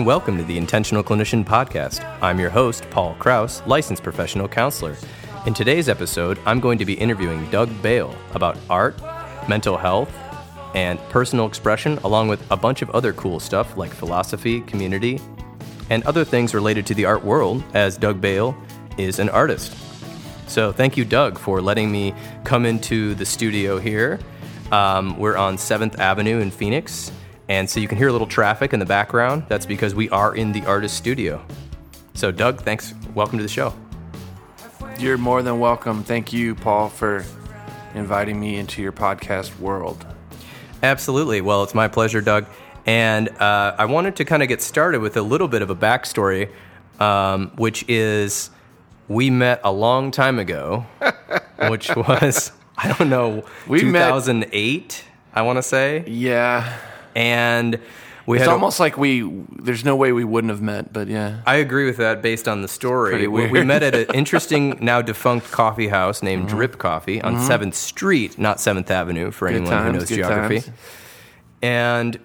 And welcome to the Intentional Clinician Podcast. I'm your host, Paul Krauss, licensed professional counselor. In today's episode, I'm going to be interviewing Doug Bale about art, mental health, and personal expression, along with a bunch of other cool stuff like philosophy, community, and other things related to the art world, as Doug Bale is an artist. So, thank you, Doug, for letting me come into the studio here. Um, we're on 7th Avenue in Phoenix, and so you can hear a little traffic in the background. That's because we are in the artist studio. So, Doug, thanks. Welcome to the show. You're more than welcome. Thank you, Paul, for inviting me into your podcast world. Absolutely. Well, it's my pleasure, Doug. And uh, I wanted to kind of get started with a little bit of a backstory, um, which is we met a long time ago, which was, I don't know, We met- 2008, I want to say. Yeah. And we It's had a- almost like we, there's no way we wouldn't have met, but yeah. I agree with that based on the story. We, we met at an interesting, now defunct coffee house named Mm-hmm. Drip Coffee on 7th Street, not 7th Avenue, for anyone who knows geography. times. And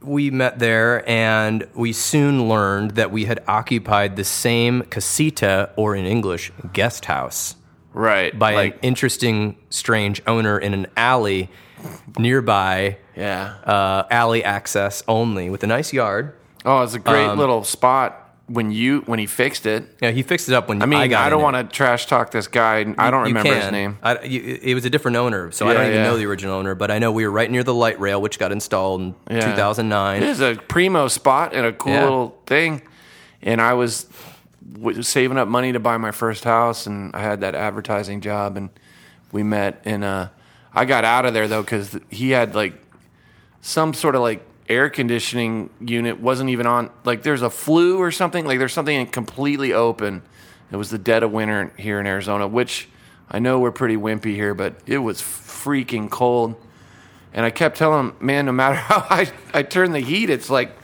we met there, and we soon learned that we had occupied the same casita, or in English, guest house, Right. by like, an interesting, strange owner in an alley nearby, yeah. uh, alley access only, with a nice yard. Oh, it's a great um, little spot when you, when he fixed it. Yeah, he fixed it up when I mean, I, got don't want to trash talk this guy. I don't You remember his name. I, you, it was a different owner, so I don't even yeah. know the original owner. But I know we were right near the light rail, which got installed in Yeah. 2009. It is a primo spot and a cool Yeah. little thing. And I was w- saving up money to buy my first house, and I had that advertising job, and we met. And uh, I got out of there though because he had like some sort of like air conditioning unit wasn't even on. Like there's a flue or something. Like there's something completely open. It was the dead of winter here in Arizona, which I know we're pretty wimpy here, but it was freaking cold. And I kept telling him, man, no matter how I, I turn the heat, it's like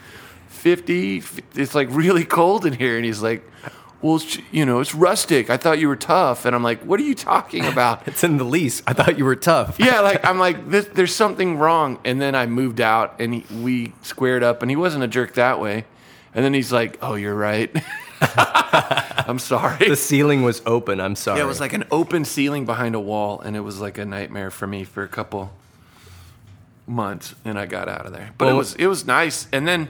50, it's like really cold in here. And he's like, well, it's, you know, it's rustic. I thought you were tough. And I'm like, what are you talking about? It's in the lease. I thought you were tough. yeah, like, I'm like, this, there's something wrong. And then I moved out and he, we squared up and he wasn't a jerk that way. And then he's like, oh, you're right. I'm sorry. The ceiling was open. I'm sorry. Yeah, it was like an open ceiling behind a wall, and it was like a nightmare for me for a couple months, and I got out of there. But it was it was nice, and then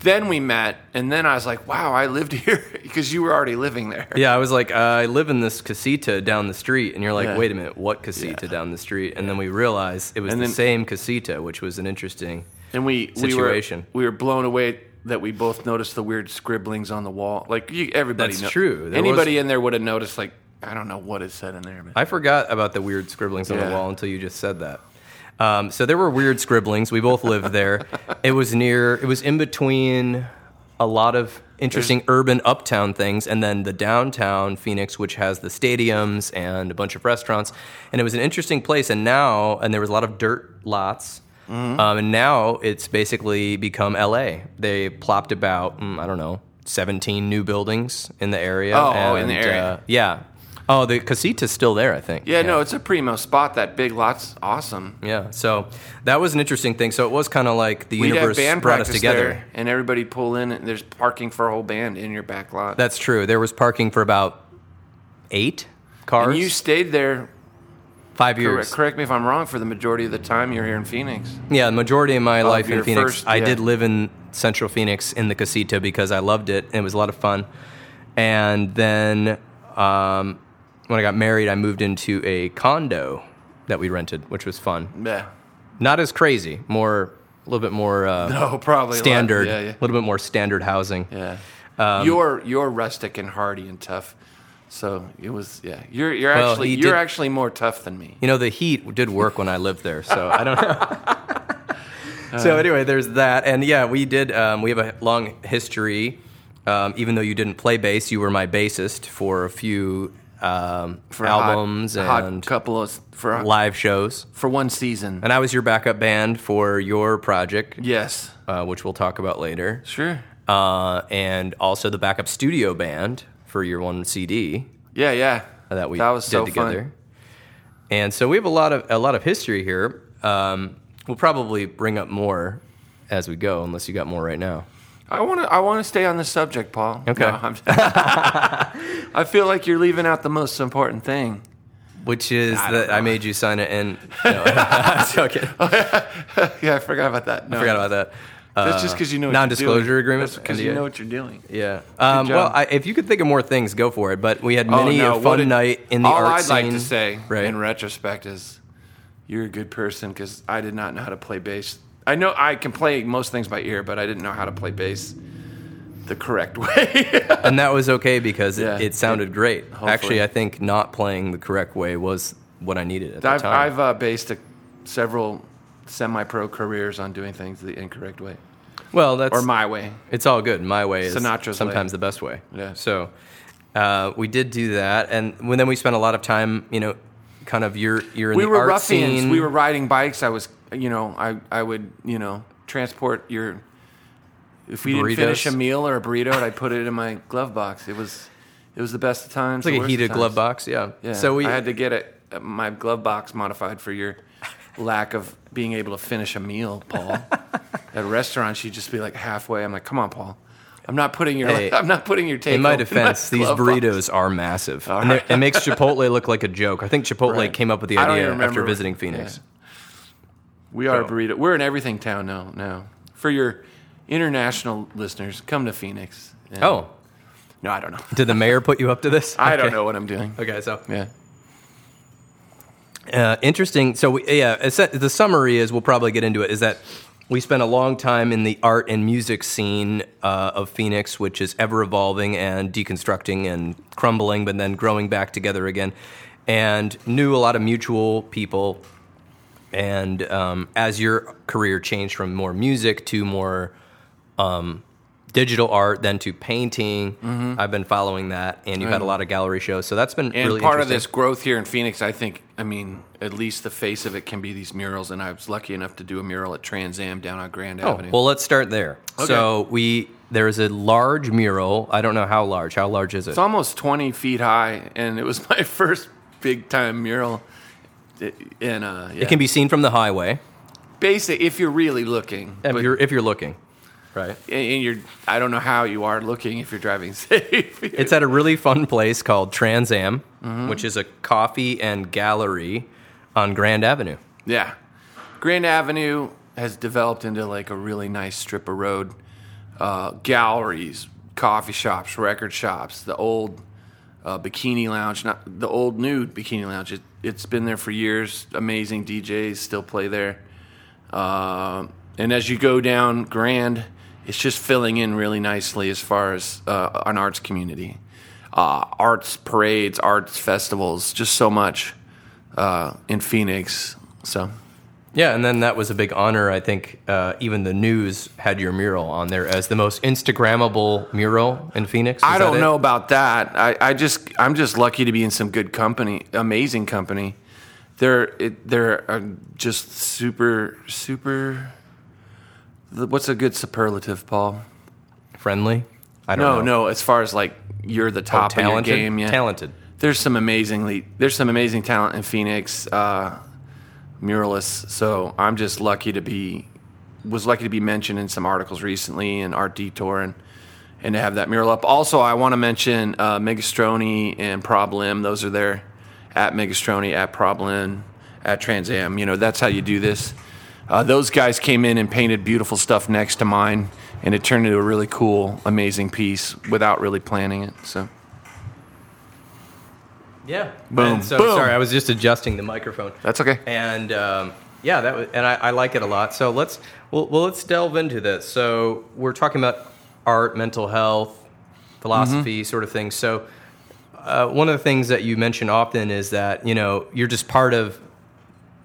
then we met, and then I was like, wow, I lived here because you were already living there. Yeah, I was like, uh, I live in this casita down the street, and you're like, Yeah. wait a minute, what casita Yeah. down the street? And then we realized it was And the then- same casita, which was an interesting. And we Situation. we were we were blown away that we both noticed the weird scribblings on the wall. Like you, everybody, That's true. There Anybody was- in there would have noticed. Like I don't know what is said in there, but I forgot about the weird scribblings on the Yeah. wall until you just said that. Um, so there were weird scribblings. We both lived there. it was near. It was in between a lot of interesting urban uptown things, and then the downtown Phoenix, which has the stadiums and a bunch of restaurants. And it was an interesting place. And now, and there was a lot of dirt lots. Mm-hmm. Um, and now it's basically become LA. They plopped about, mm, I don't know, 17 new buildings in the area. Oh, in the area. uh, yeah. Oh, the casita's still there, I think. yeah, no, it's a primo spot. That big lot's awesome. Yeah, so that was an interesting thing. So it was kind of like the We'd have universe band brought us together. there, and everybody pull in. And there's parking for a whole band in your back lot. That's true. There was parking for about eight cars. and you stayed there. five years. correct me if I'm wrong. For the majority of the time you're here in Phoenix. Yeah, the majority of my life in Phoenix. first- I yeah. did live in Central Phoenix in the casita because I loved it. and It was a lot of fun. And then um, when I got married, I moved into a condo that we rented, which was fun. Yeah. Not as crazy, more a little bit more uh, No, probably a lot- standard, Yeah, a yeah. little bit more standard housing. Yeah. Um, you're you're rustic and hardy and tough. So it was yeah. You're you're Well, actually you're did- actually more tough than me. You know, the heat did work when I lived there, so I don't know. so anyway, there's that, and yeah, we did. Um, we have a long history. Um, even though you didn't play bass, you were my bassist for a few um, For hot- albums a hot and couple of for live shows, for one season. and I was your backup band for your project, yes. uh, which we'll talk about later, Sure. uh, and also the backup studio band for your one CD. Yeah, yeah. that we that was did so together. fun. And so we have a lot of a lot of history here. Um, we'll probably bring up more as we go, unless you got more right now. I want to. I want to stay on the subject, Paul. Okay. No, I feel like you're leaving out the most important thing. Which is I that I made you sign it in. No, yeah, I forgot about that. No, Forgot about that. That's Uh, just because you know what non-disclosure you're agreement, because you know what you're doing. Yeah. Um, well, I, if you could think of more things, go for it. But we had Oh, many no, a fun night in the all art I'd like scene. to say right? in retrospect is you're a good person because I did not know how to play bass. I know I can play most things by ear, but I didn't know how to play bass the correct way. and that was okay because Yeah. it, it sounded great. Hopefully. Actually, I think not playing the correct way was what I needed at the I've, time. I've uh, based a, several semi-pro careers on doing things the incorrect way well, that's or my way. It's all good. My way is Sinatra's sometimes way. the best way. Yeah. So uh, we did do that, and when, then we spent a lot of time, you know, kind of you're you're in we the were art ruffians. scene. We were riding bikes. I was, you know, I, I would, you know, transport your. If we didn't finish a meal or a burrito, I'd put it in my glove box. It was, it was the best of times. It's like a heated glove box. Yeah. Yeah. So we I had to get it, my glove box modified for your lack of being able to finish a meal, Paul. At restaurants, you'd just be like halfway. I'm like, come on, Paul. I'm not putting your. Hey, I'm not putting your take. in my defense, these glove box. burritos are massive, right. it makes Chipotle look like a joke. I think Chipotle Right. came up with the idea after visiting Phoenix. We are a burrito. We're in everything town now. Now, for your international listeners, come to Phoenix. Oh, no, I don't know. did the mayor put you up to this? I don't know what I'm doing. Okay, so Yeah. Uh, interesting. So we, yeah, the summary is we'll probably get into it. Is that we spent a long time in the art and music scene uh, of Phoenix, which is ever evolving and deconstructing and crumbling, but then growing back together again, and knew a lot of mutual people. And um, as your career changed from more music to more um, digital art, then to painting, I've been following that, and you've had a lot of gallery shows. So that's been And really part of this growth here in Phoenix, I think, I mean, at least the face of it can be these murals. And I was lucky enough to do a mural at Trans Am down on Grand Oh, Avenue. well, let's start there. Okay. So we there is a large mural. I don't know how large. How large is it? it's almost 20 feet high, and it was my first big time mural. It- And uh, yeah. It can be seen from the highway basic if you're really looking. if But- you're if you're looking. Right. and you're, I don't know how you are looking if you're driving safe. It's at a really fun place called Trans Am, Mm-hmm. which is a coffee and gallery on Grand Avenue. Yeah. Grand Avenue has developed into like a really nice strip of road. Uh, galleries, coffee shops, record shops, the old uh, bikini lounge, not the old nude bikini lounge. It, it's been there for years. Amazing DJs still play there. Uh, and as you go down Grand, it's just filling in really nicely as far as uh, an arts community. Uh, arts parades, arts festivals, just so much uh, in Phoenix. So Yeah, and then that was a big honor. I think uh, even the news had your mural on there as the most Instagrammable mural in Phoenix. Is I don't know about that. I, I just I'm just lucky to be in some good company, amazing company. They're it, they're uh, just super super. What's a good superlative, Paul? Friendly. I don't No, know. no. No, as far as like you're the Oh, top of your game, yeah. Talented. There's some amazingly there's some amazing talent in Phoenix, uh, muralists. So I'm just lucky to be was lucky to be mentioned in some articles recently in Art Detour and and to have that mural up. Also, I want to mention uh, Megastroni and Problem. Those are there at Megastroni, at Problem, at Trans Am. You know that's how you do this. Uh, those guys came in and painted beautiful stuff next to mine, and it turned into a really cool, amazing piece without really planning it. So. Yeah. Boom. And so Boom. sorry, I was just adjusting the microphone. That's okay. And um, yeah, that was, and I, I like it a lot. So let's well, well, let's delve into this. So we're talking about art, mental health, philosophy, Mm-hmm. sort of things. So uh, one of the things that you mention often is that you know you're just part of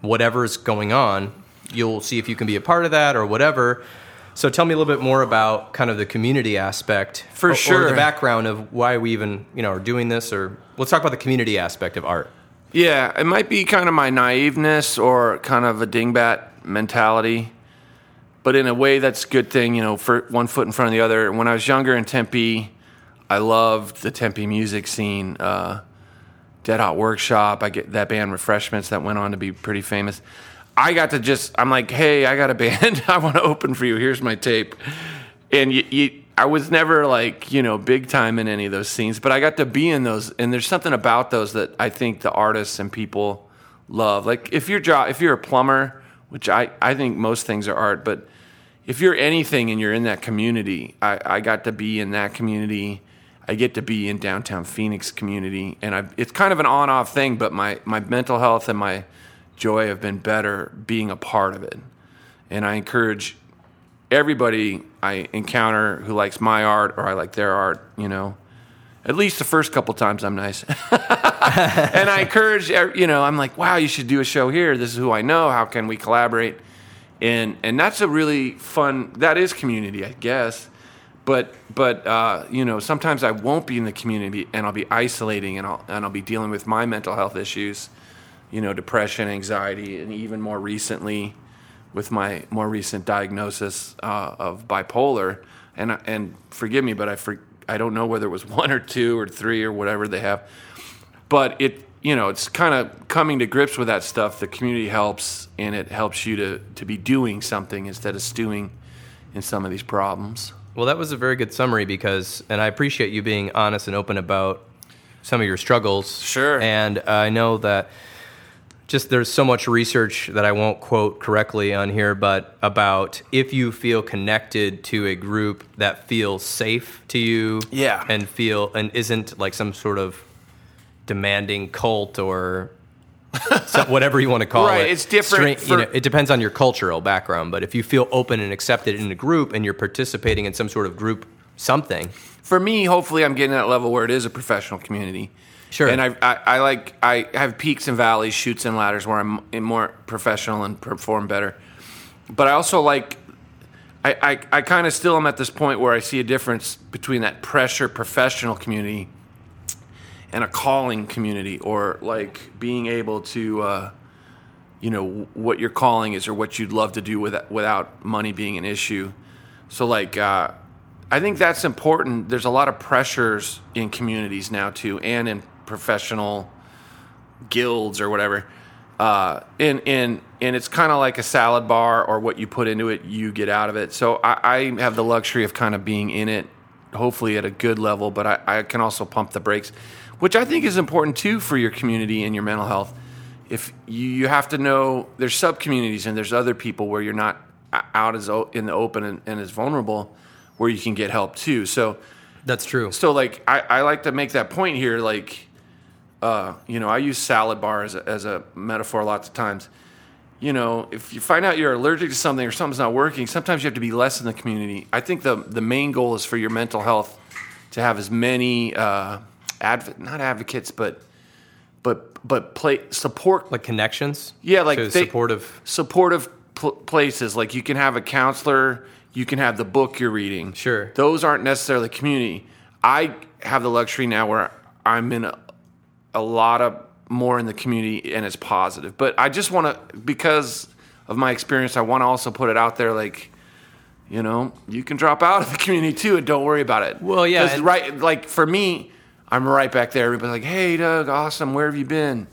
whatever's going on. You'll see if you can be a part of that or whatever. So tell me a little bit more about kind of the community aspect, For or, or sure. the background of why we even you know are doing this, or let's talk about the community aspect of art. Yeah, it might be kind of my naiveness or kind of a dingbat mentality, but in a way that's a good thing, you know, for one foot in front of the other. When I was younger in Tempe, I loved the Tempe music scene. Uh, Dead Hot Workshop, I get that band Refreshments that went on to be pretty famous. I got to just, I'm like, hey, I got a band. I want to open for you. Here's my tape. and you, you, I was never like you know big time in any of those scenes, but I got to be in those, and there's something about those that I think the artists and people love. Like if you're jo- if you're a plumber, which I I think most things are art, but if you're anything and you're in that community, I, I got to be in that community. I get to be in downtown Phoenix community, and I, it's kind of an on-off thing. But my my mental health and my joy have been better being a part of it, and I encourage everybody I encounter who likes my art or I like their art, you know, at least the first couple times I'm nice. and I encourage, you know, I'm like, wow, you should do a show here. This is who I know. How can we collaborate? And and that's a really fun. That is community, I guess. But but uh, you know, sometimes I won't be in the community and I'll be isolating and I'll and I'll be dealing with my mental health issues, you know, depression, anxiety, and even more recently with my more recent diagnosis uh, of bipolar, and and forgive me, but I for, I don't know whether it was one or two or three or whatever they have, but it you know it's kind of coming to grips with that stuff. The community helps, and it helps you to to be doing something instead of stewing in some of these problems. Well, that was a very good summary because, and I appreciate you being honest and open about some of your struggles. Sure. And I know that just there's so much research that I won't quote correctly on here, but about if you feel connected to a group that feels safe to you, yeah, and feel and isn't like some sort of demanding cult or so whatever you want to call right, it. It's different. For, you know, it depends on your cultural background, but if you feel open and accepted in a group and you're participating in some sort of group something. For me, hopefully, I'm getting that level where it is a professional community Sure. And I, I, I, like I have peaks and valleys, chutes and ladders where I'm more professional and perform better. But I also like I, I, I kind of still am at this point where I see a difference between that pressure professional community and a calling community, or like being able to, uh, you know, what your calling is or what you'd love to do with, without money being an issue. So like. Uh, I think that's important. There's a lot of pressures in communities now too, and in professional guilds or whatever. Uh, and and and it's kind of like a salad bar, or what you put into it, you get out of it. So I, I have the luxury of kind of being in it, hopefully at a good level, but I, I can also pump the brakes, which I think is important too for your community and your mental health. If you, you have to know there's sub communities and there's other people where you're not out as in the open and, and as vulnerable, where you can get help too. So that's true. So like I, I like to make that point here, like uh, you know, I use salad bar as a, as a metaphor lots of times. You know, if you find out you're allergic to something or something's not working, sometimes you have to be less in the community. I think the the main goal is for your mental health to have as many uh, adv- not advocates, but but but play support like connections. Yeah, like so they, supportive supportive pl- places. Like you can have a counselor, you can have the book you're reading. Sure, those aren't necessarily community. I have the luxury now where I'm in a, a lot of more in the community and it's positive. But I just want to, because of my experience, I want to also put it out there like, you know, you can drop out of the community too and don't worry about it. Well, yeah. And- right, like for me, I'm right back there. Everybody's like, hey, Doug, awesome. Where have you been?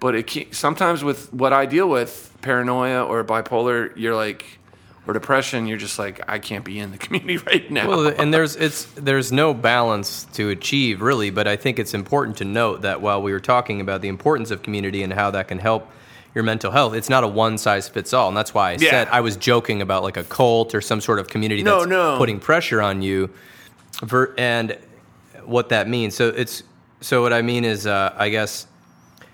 But it sometimes with what I deal with, paranoia or bipolar, you're like, or depression, you're just like, I can't be in the community right now. Well, and there's it's there's no balance to achieve really, but I think it's important to note that while we were talking about the importance of community and how that can help your mental health, it's not a one size fits all, and that's why I yeah. said I was joking about like a cult or some sort of community no, that's no. putting pressure on you, for, and what that means. So it's so what I mean is, uh, I guess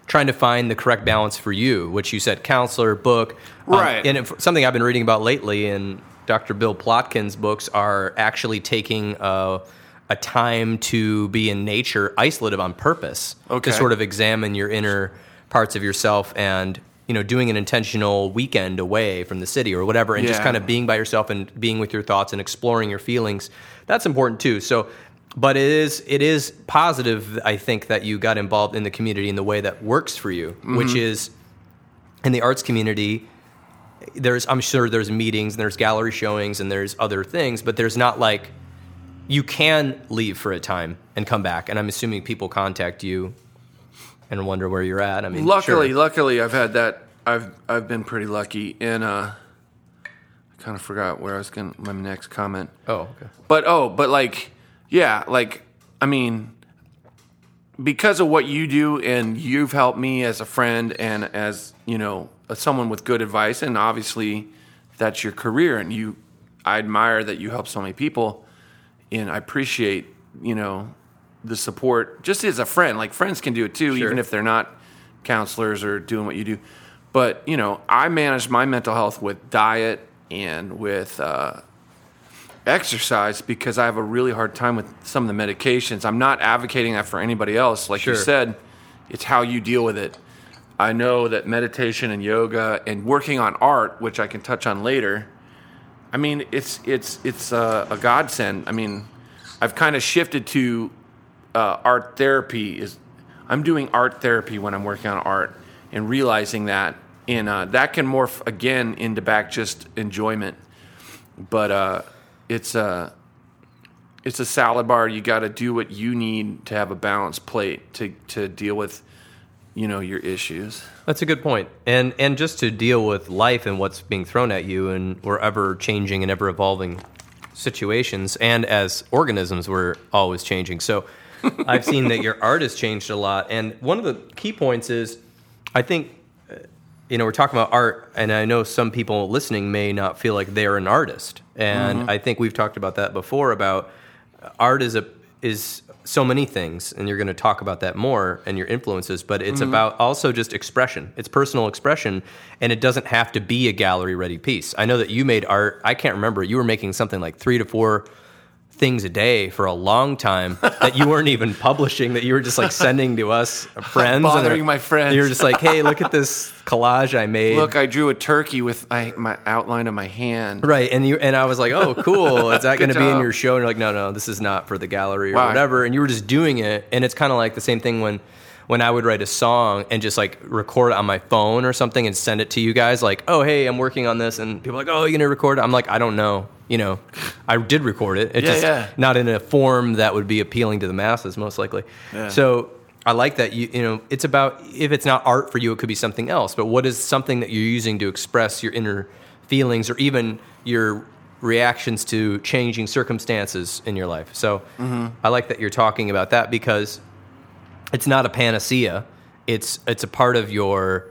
trying to find the correct balance for you, which you said counselor, book. Um, right. Um, and something I've been reading about lately in Dr. Bill Plotkin's books are actually taking a, a time to be in nature, isolated on purpose, okay. to sort of examine your inner parts of yourself and you know doing an intentional weekend away from the city or whatever and yeah. just kind of being by yourself and being with your thoughts and exploring your feelings that's important too so but it is it is positive i think that you got involved in the community in the way that works for you mm-hmm. which is in the arts community there's i'm sure there's meetings and there's gallery showings and there's other things but there's not like you can leave for a time and come back and i'm assuming people contact you and wonder where you're at i mean luckily sure. luckily i've had that i've i've been pretty lucky and uh I kind of forgot where I was going. My next comment. Oh, okay. But oh, but like, yeah, like I mean, because of what you do, and you've helped me as a friend and as you know someone with good advice, and obviously that's your career, and you, I admire that you help so many people, and I appreciate you know the support just as a friend. Like friends can do it too, Sure. even if they're not counselors or doing what you do. But you know, I manage my mental health with diet and with. Uh, exercise because I have a really hard time with some of the medications. I'm not advocating that for anybody else. Like you said, it's how you deal with it. I know that meditation and yoga and working on art, which I can touch on later, I mean, it's it's it's a, a godsend. I mean, I've kind of shifted to uh, art therapy. Is I'm doing art therapy when I'm working on art and realizing that, and uh, that can morph again into back just enjoyment. But uh, it's a it's a salad bar. You got to do what you need to have a balanced plate to to deal with, you know, your issues. That's a good point. And and just to deal with life and what's being thrown at you and we're ever changing and ever evolving situations and as organisms we're always changing. So I've seen that your art has changed a lot and one of the key points is I think you know we're talking about art and I know some people listening may not feel like they're an artist. And mm-hmm. I think we've talked about that before about art is a is so many things and you're going to talk about that more and your influences but it's mm-hmm. about also just expression. It's personal expression and it doesn't have to be a gallery ready piece. I know that you made art i can't remember you were making something like three to four things a day for a long time that you weren't even publishing that you were just like sending to us friends Bothering my friends. you were just like hey look at this collage i made Look, I drew a turkey with my, my outline of my hand. Right, and you and I was like, "Oh, cool! Is that going to be in your show?" And you're like, "No, no, this is not for the gallery or Wow. whatever." And you were just doing it, and it's kind of like the same thing when when I would write a song and just like record it on my phone or something and send it to you guys, like, "Oh, hey, I'm working on this," and people are like, "Oh, you're gonna record it?" I'm like, "I don't know." You know, I did record it. It's Yeah, just yeah. not in a form that would be appealing to the masses, most likely. Yeah. So I like that you you know it's about if it's not art for you, it could be something else. But what is something that you're using to express your inner feelings or even your reactions to changing circumstances in your life? So mm-hmm. I like that you're talking about that because it's not a panacea. It's it's a part of your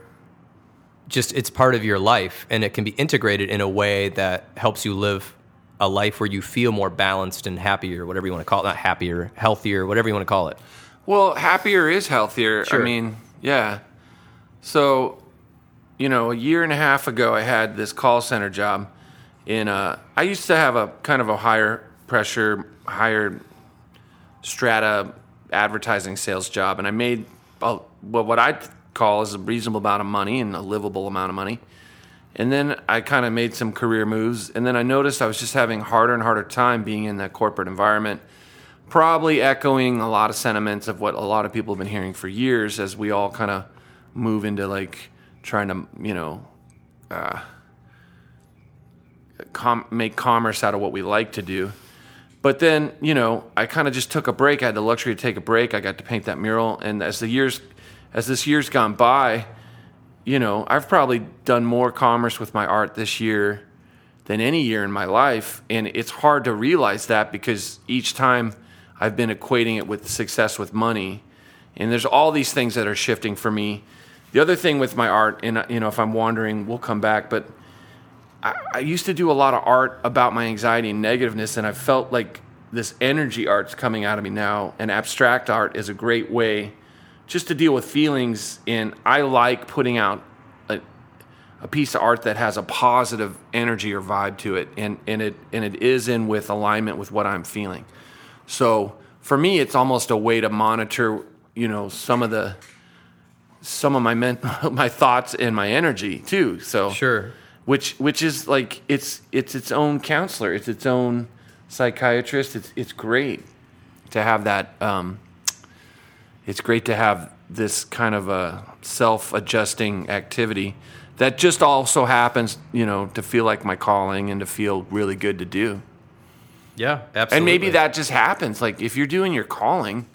just it's part of your life and it can be integrated in a way that helps you live a life where you feel more balanced and happier, whatever you want to call it, not happier, healthier, whatever you want to call it. Well, happier is healthier. Sure. I mean, yeah. So, you know, a year and a half ago, I had this call center job. In uh, I used to have a kind of a higher pressure, higher strata advertising sales job, and I made well, what I call is a reasonable amount of money and a livable amount of money. And then I kind of made some career moves, and then I noticed I was just having harder and harder time being in that corporate environment probably echoing a lot of sentiments of what a lot of people have been hearing for years as we all kind of move into like trying to you know uh, com- make commerce out of what we like to do. But then you know i kind of just took a break. I had the luxury to take a break. I got to paint that mural and as the years as this year's gone by you know i've probably done more commerce with my art this year than any year in my life. And it's hard to realize that because each time I've been equating it with success with money. And there's all these things that are shifting for me. The other thing with my art, and you know, if I'm wandering, we'll come back, but I, I used to do a lot of art about my anxiety and negativeness, and I felt like this energy art's coming out of me now, and abstract art is a great way just to deal with feelings. And I like putting out a, a piece of art that has a positive energy or vibe to it, and, and it and it is in with alignment with what I'm feeling. So for me, it's almost a way to monitor, you know, some of the some of my men- my thoughts and my energy too. So Sure. which which is like it's it's its own counselor, it's its own psychiatrist. It's it's great to have that. Um, it's great to have this kind of a self-adjusting activity that just also happens, you know, to feel like my calling and to feel really good to do. Yeah, absolutely. And maybe that just happens. Like if you're doing your calling,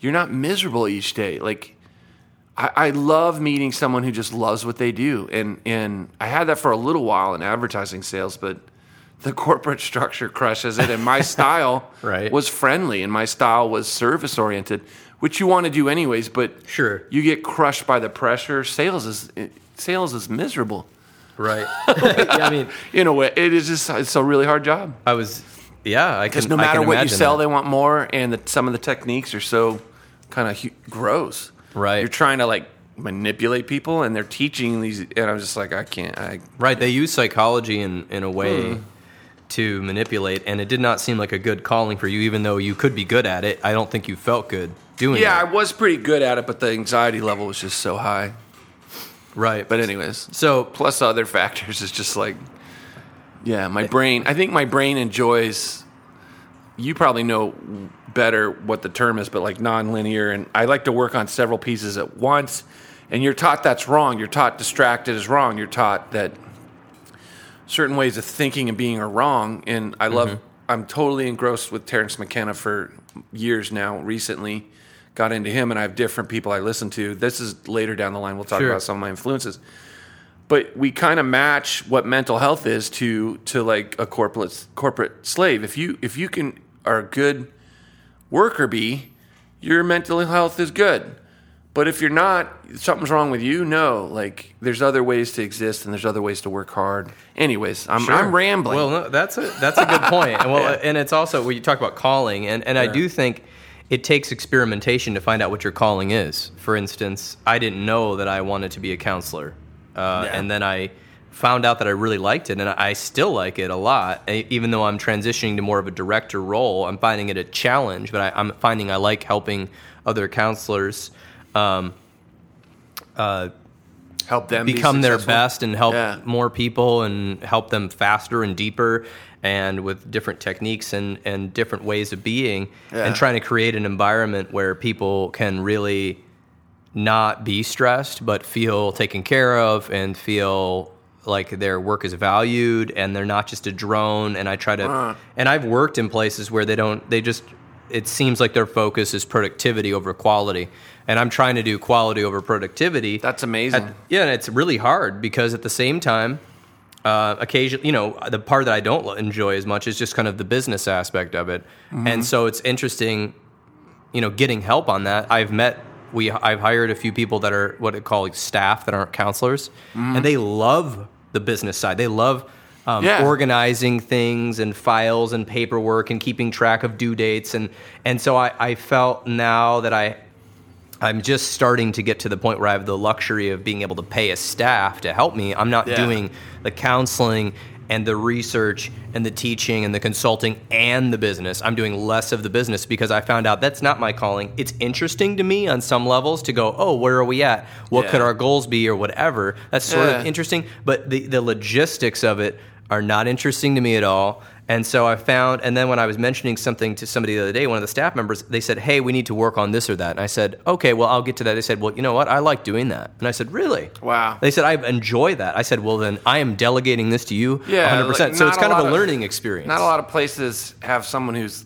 you're not miserable each day. Like I, I love meeting someone who just loves what they do, and and I had that for a little while in advertising sales, but the corporate structure crushes it, and my style Right. was friendly, and my style was service oriented, which you want to do anyways, but Sure. you get crushed by the pressure. Sales is sales is miserable Right. yeah, I mean, in a way. It is just it's a really hard job I was. Yeah, I because no matter what you sell, that. they want more, and the, some of the techniques are so kind of hu- gross. Right. You're trying to like manipulate people, and they're teaching these, and I'm just like, I can't. I Right. They use psychology in in a way Hmm. to manipulate, and it did not seem like a good calling for you, even though you could be good at it. I don't think you felt good doing yeah, I was pretty good at it, but the anxiety level was just so high. Right. But anyways, so plus other factors is just like, yeah, my brain. I think my brain enjoys. You probably know better what the term is, but like nonlinear, and I like to work on several pieces at once. And you're taught that's wrong. You're taught distracted is wrong. You're taught that certain ways of thinking and being are wrong. And I love. Mm-hmm. I'm totally engrossed with Terence McKenna for years now. Recently, got into him, and I have different people I listen to. This is later down the line. We'll talk Sure. about some of my influences but we kind of match what mental health is to to like a corporate corporate slave. If you if you can are a good worker bee, your mental health is good. But if you're not, something's wrong with you. No, like there's other ways to exist and there's other ways to work hard. Anyways, I'm I'm rambling. Well, no, that's a that's a good point. And well, and it's also when you talk about calling, and and I do think it takes experimentation to find out what your calling is. For instance, I didn't know that I wanted to be a counselor, uh, Yeah. and then I found out that I really liked it, and I still like it a lot. Even though I'm transitioning to more of a director role, I'm finding it a challenge, but I, I'm finding I like helping other counselors. Um, help them be become their best and help Yeah. more people and help them faster and deeper and with different techniques and, and different ways of being Yeah. and trying to create an environment where people can really not be stressed but feel taken care of and feel like their work is valued and they're not just a drone and I try to Uh. and I've worked in places where they don't they just it seems like their focus is productivity over quality and I'm trying to do quality over productivity That's amazing. at- yeah, and it's really hard because at the same time, uh, occasionally, you know, the part that I don't enjoy as much is just kind of the business aspect of it, Mm-hmm. and so it's interesting, you know, getting help on that. I've met we I've hired a few people that are what it call like staff that aren't counselors, Mm-hmm. and they love the business side. They love. Um, Yeah. organizing things and files and paperwork and keeping track of due dates and and so I, I felt now that I I'm just starting to get to the point where I have the luxury of being able to pay a staff to help me. I'm not Yeah. doing the counseling and the research and the teaching and the consulting and the business. I'm doing less of the business because I found out that's not my calling. It's interesting to me on some levels to go, oh, where are we at? What Yeah. could our goals be or whatever? That's sort Yeah. of interesting, but the, the logistics of it are not interesting to me at all. And so I found, and then when I was mentioning something to somebody the other day, one of the staff members, they said, Hey, we need to work on this or that. And I said, Okay, well, I'll get to that. They said, Well, you know what? I like doing that. And I said, Really? Wow. They said, I enjoy that. I said, Well, then I am delegating this to you Yeah, 100%. like, so it's a kind of a of- learning experience. Not a lot of places have someone who's,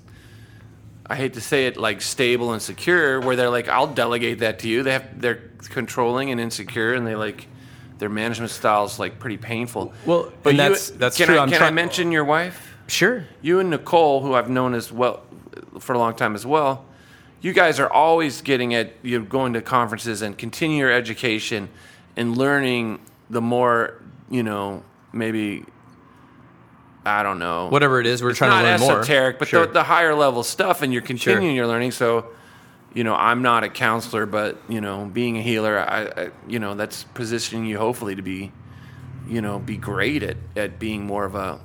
I hate to say it, like stable and secure, where they're like, I'll delegate that to you. They have, they're controlling and insecure, and they like, their management style is like pretty painful. Well, but and you- that's- that's can true. I, can I mention your wife? Sure. You and Nicole, who I've known as well for a long time as well, you guys are always getting at you know, going to conferences and continue your education and learning the more you know maybe I don't know Whatever it is, we're it's trying not to learn more. esoteric, but Sure. the, the higher level stuff, and you're continuing your learning. So, you know, I'm not a counselor, but you know, being a healer, I, I you know, that's positioning you hopefully to be, you know, be great at at being more of a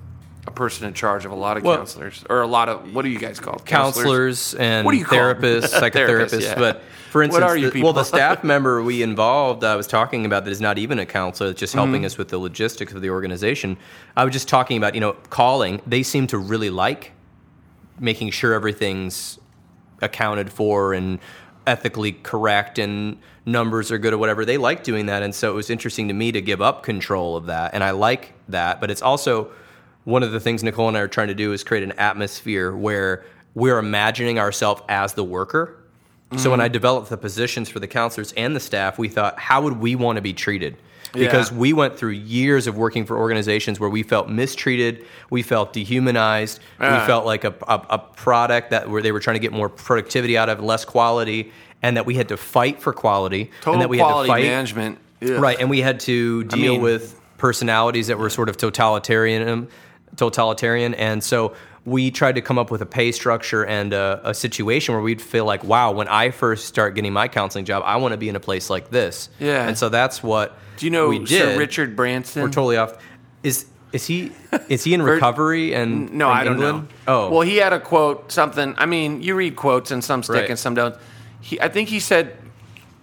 a person in charge of a lot of Well- counselors or a lot of what do you guys call it? counselors and What do you therapists, psychotherapists. Yeah. But for instance, are you the, well, the staff member we involved, I was talking about that is not even a counselor, it's just helping Mm-hmm. us with the logistics of the organization. I was just talking about, you know, calling. They seem to really like making sure everything's accounted for and ethically correct and numbers are good or whatever. They like doing that. And so it was interesting to me to give up control of that. And I like that. But it's also one of the things Nicole and I are trying to do is create an atmosphere where we're imagining ourselves as the worker So when I developed the positions for the counselors and the staff, we thought, how would we want to be treated? Because Yeah. we went through years of working for organizations where we felt mistreated, we felt dehumanized, Yeah. we felt like a, a, a product that where they were trying to get more productivity out of, less quality, and that we had to fight for quality, Total and that we quality had to fight management. Right, and we had to deal mean- with personalities that were sort of totalitarian, totalitarian, and so we tried to come up with a pay structure and a, a situation where we'd feel like, wow, when I first start getting my counseling job, I want to be in a place like this. Yeah. and so that's what. Do you know we Sir did. Richard Branson? We're totally off. Is is he is he in recovery and No, in I don't England? know. Oh, well, he had a quote, something. I mean, you read quotes and some stick Right. and some don't. He, I think he said,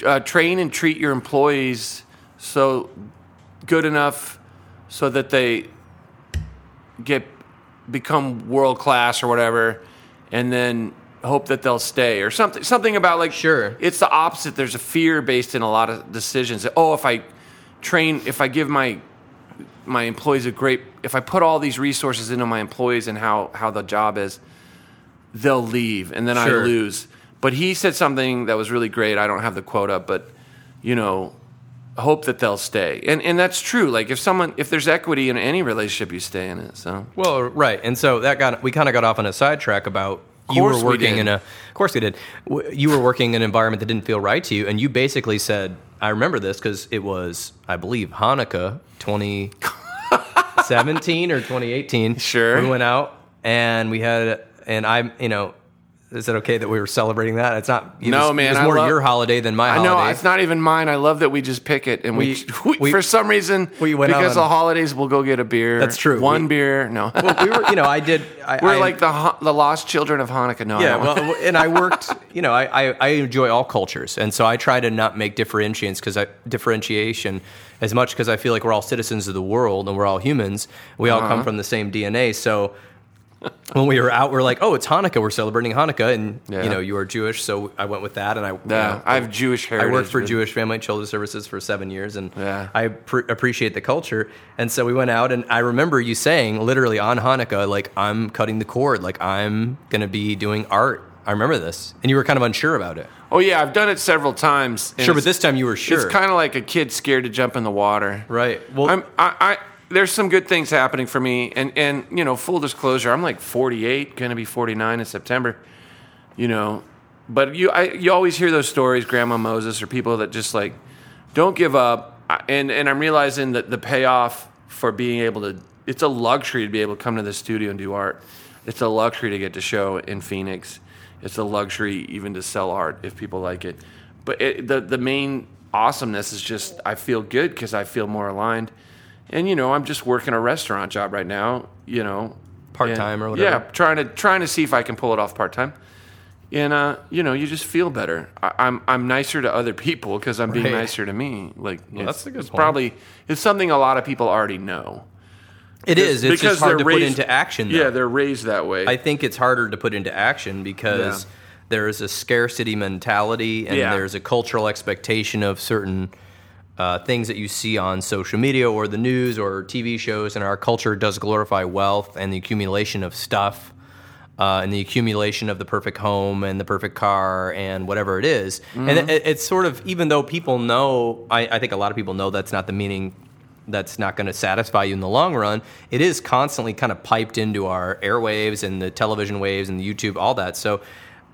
uh, train and treat your employees so good enough so that they get become world class or whatever, and then hope that they'll stay or something. Something about like Sure. It's the opposite. There's a fear based in a lot of decisions. That, oh, if I train, if I give my my employees a great if I put all these resources into my employees and how how the job is, they'll leave and then I lose. But he said something that was really great. I don't have the quote up, but you know, hope that they'll stay. And and that's true. Like if someone if there's equity in any relationship, you stay in it. So Well, right, and so that got we kind of got off on a sidetrack about you were working did. in a. Of course we did. You were working in an environment that didn't feel right to you, and you basically said, "I remember this because it was, I believe, Hanukkah 2017 or 2018. Sure. we went out and we had, and I, you know." Is it okay that we were celebrating that? It's not. It No, was, man, It was more love- your holiday than my I holiday. know it's not even mine. I love that we just pick it and we, We- we, for some reason we went because on- of holidays we'll go get a beer. That's true. One We- beer. No. Well, we were, you know, I did. I, We're I- like the the lost children of Hanukkah. No, Yeah, well, and I worked. You know, I, I, I enjoy all cultures, and so I try to not make differentiations because I differentiation as much because I feel like we're all citizens of the world and we're all humans. We all Uh-huh. come from the same DNA. So when we were out, we're like, oh, it's Hanukkah. We're celebrating Hanukkah, and Yeah. you know, you are Jewish, so I went with that, and I. you Yeah, know, I have Jewish heritage. I worked for but- Jewish Family and Children's Services for seven years, and Yeah. I pre- appreciate the culture. And so we went out, and I remember you saying, literally on Hanukkah, like I'm cutting the cord, like I'm gonna be doing art. I remember this, and you were kind of unsure about it. Oh yeah, I've done it several times. Sure, but this time you were sure, It's kind of like a kid scared to jump in the water. right? Well, I'm, I, I, there's some good things happening for me, and and you know, full disclosure, I'm like 48, going to be 49 in September. You know, but you, I, you always hear those stories, Grandma Moses, or people that just like don't give up. And and I'm realizing that the payoff for being able to, it's a luxury to be able to come to the studio and do art. It's a luxury to get to show in Phoenix. It's a luxury even to sell art if people like it. But it, the the main awesomeness is just I feel good because I feel more aligned. And you know, I'm just working a restaurant job right now. You know, Part-time and- or whatever. Yeah, trying to trying to see if I can pull it off part time. And uh, you know, you just feel better. I, I'm I'm nicer to other people because I'm being Right. nicer to me. Like it's, that's a good it's point. probably it's something a lot of people already know. it is. It's just hard to put raised- into action. Though. Yeah, they're raised that way. I think it's harder to put into action because Yeah. there is a scarcity mentality and Yeah. there's a cultural expectation of certain uh, things that you see on social media or the news or TV shows. And our culture does glorify wealth and the accumulation of stuff. Uh, and the accumulation of the perfect home and the perfect car and whatever it is. Mm-hmm. and it, it's sort of even though people know, I, I think a lot of people know that's not the meaning that's not going to satisfy you in the long run. It is constantly kind of piped into our airwaves and the television waves and the YouTube, all that. So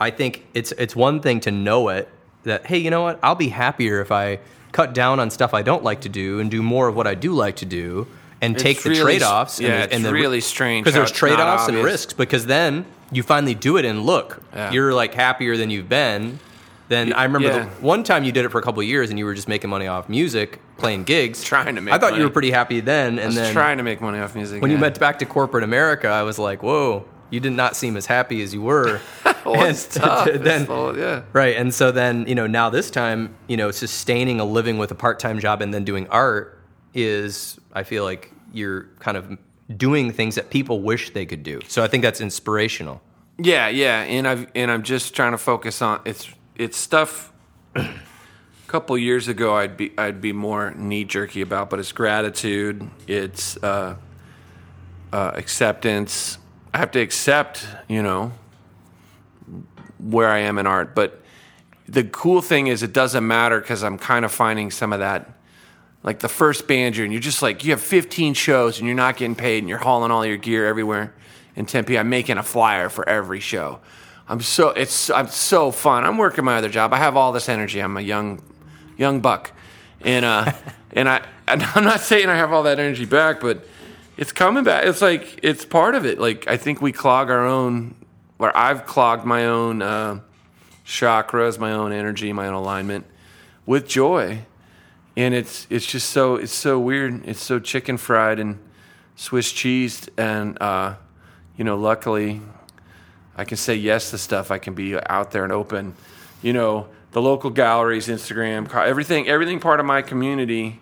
I think it's it's one thing to know it that hey, you know what? I'll be happier if I cut down on stuff I don't like to do and do more of what I do like to do and It's take the really- trade offs. yeah, and the, it's and the, really strange because there's trade offs and risks. Because then you finally do it and look, Yeah. you're like happier than you've been. Then I remember yeah. the one time you did it for a couple of years and you were just making money off music, playing gigs. Trying to make I thought money. you were pretty happy then, and then trying to make money off music. when you went back to corporate America, I was like, "Whoa, you did not seem as happy as you were." well, it's tough. then, It's all- yeah. right, and so then you know now this time you know sustaining a living with a part time job and then doing art is I feel like you're kind of doing things that people wish they could do. So I think that's inspirational. Yeah, yeah, and I've and I'm just trying to focus on it's it's stuff. A couple years ago, I'd be I'd be more knee jerky about, but it's gratitude, it's uh, uh, acceptance. I have to accept, you know, where I am in art, but the cool thing is it doesn't matter because I'm kind of finding some of that. Like the first band you're in, you're just like you have 15 shows and you're not getting paid and you're hauling all your gear everywhere in Tempe. I'm making a flyer for every show. I'm so it's I'm so fun. I'm working my other job. I have all this energy. I'm a young young buck, and uh, and I and I'm not saying I have all that energy back, but it's coming back. It's like it's part of it. Like I think we clog our own, or I've clogged my own uh, chakras, my own energy, my own alignment with joy, and it's it's just so it's so weird. It's so chicken fried and Swiss cheesed, and uh, you know, luckily I can say yes to stuff. I can be out there and open. You know, the local galleries, Instagram, everything, everything part of my community.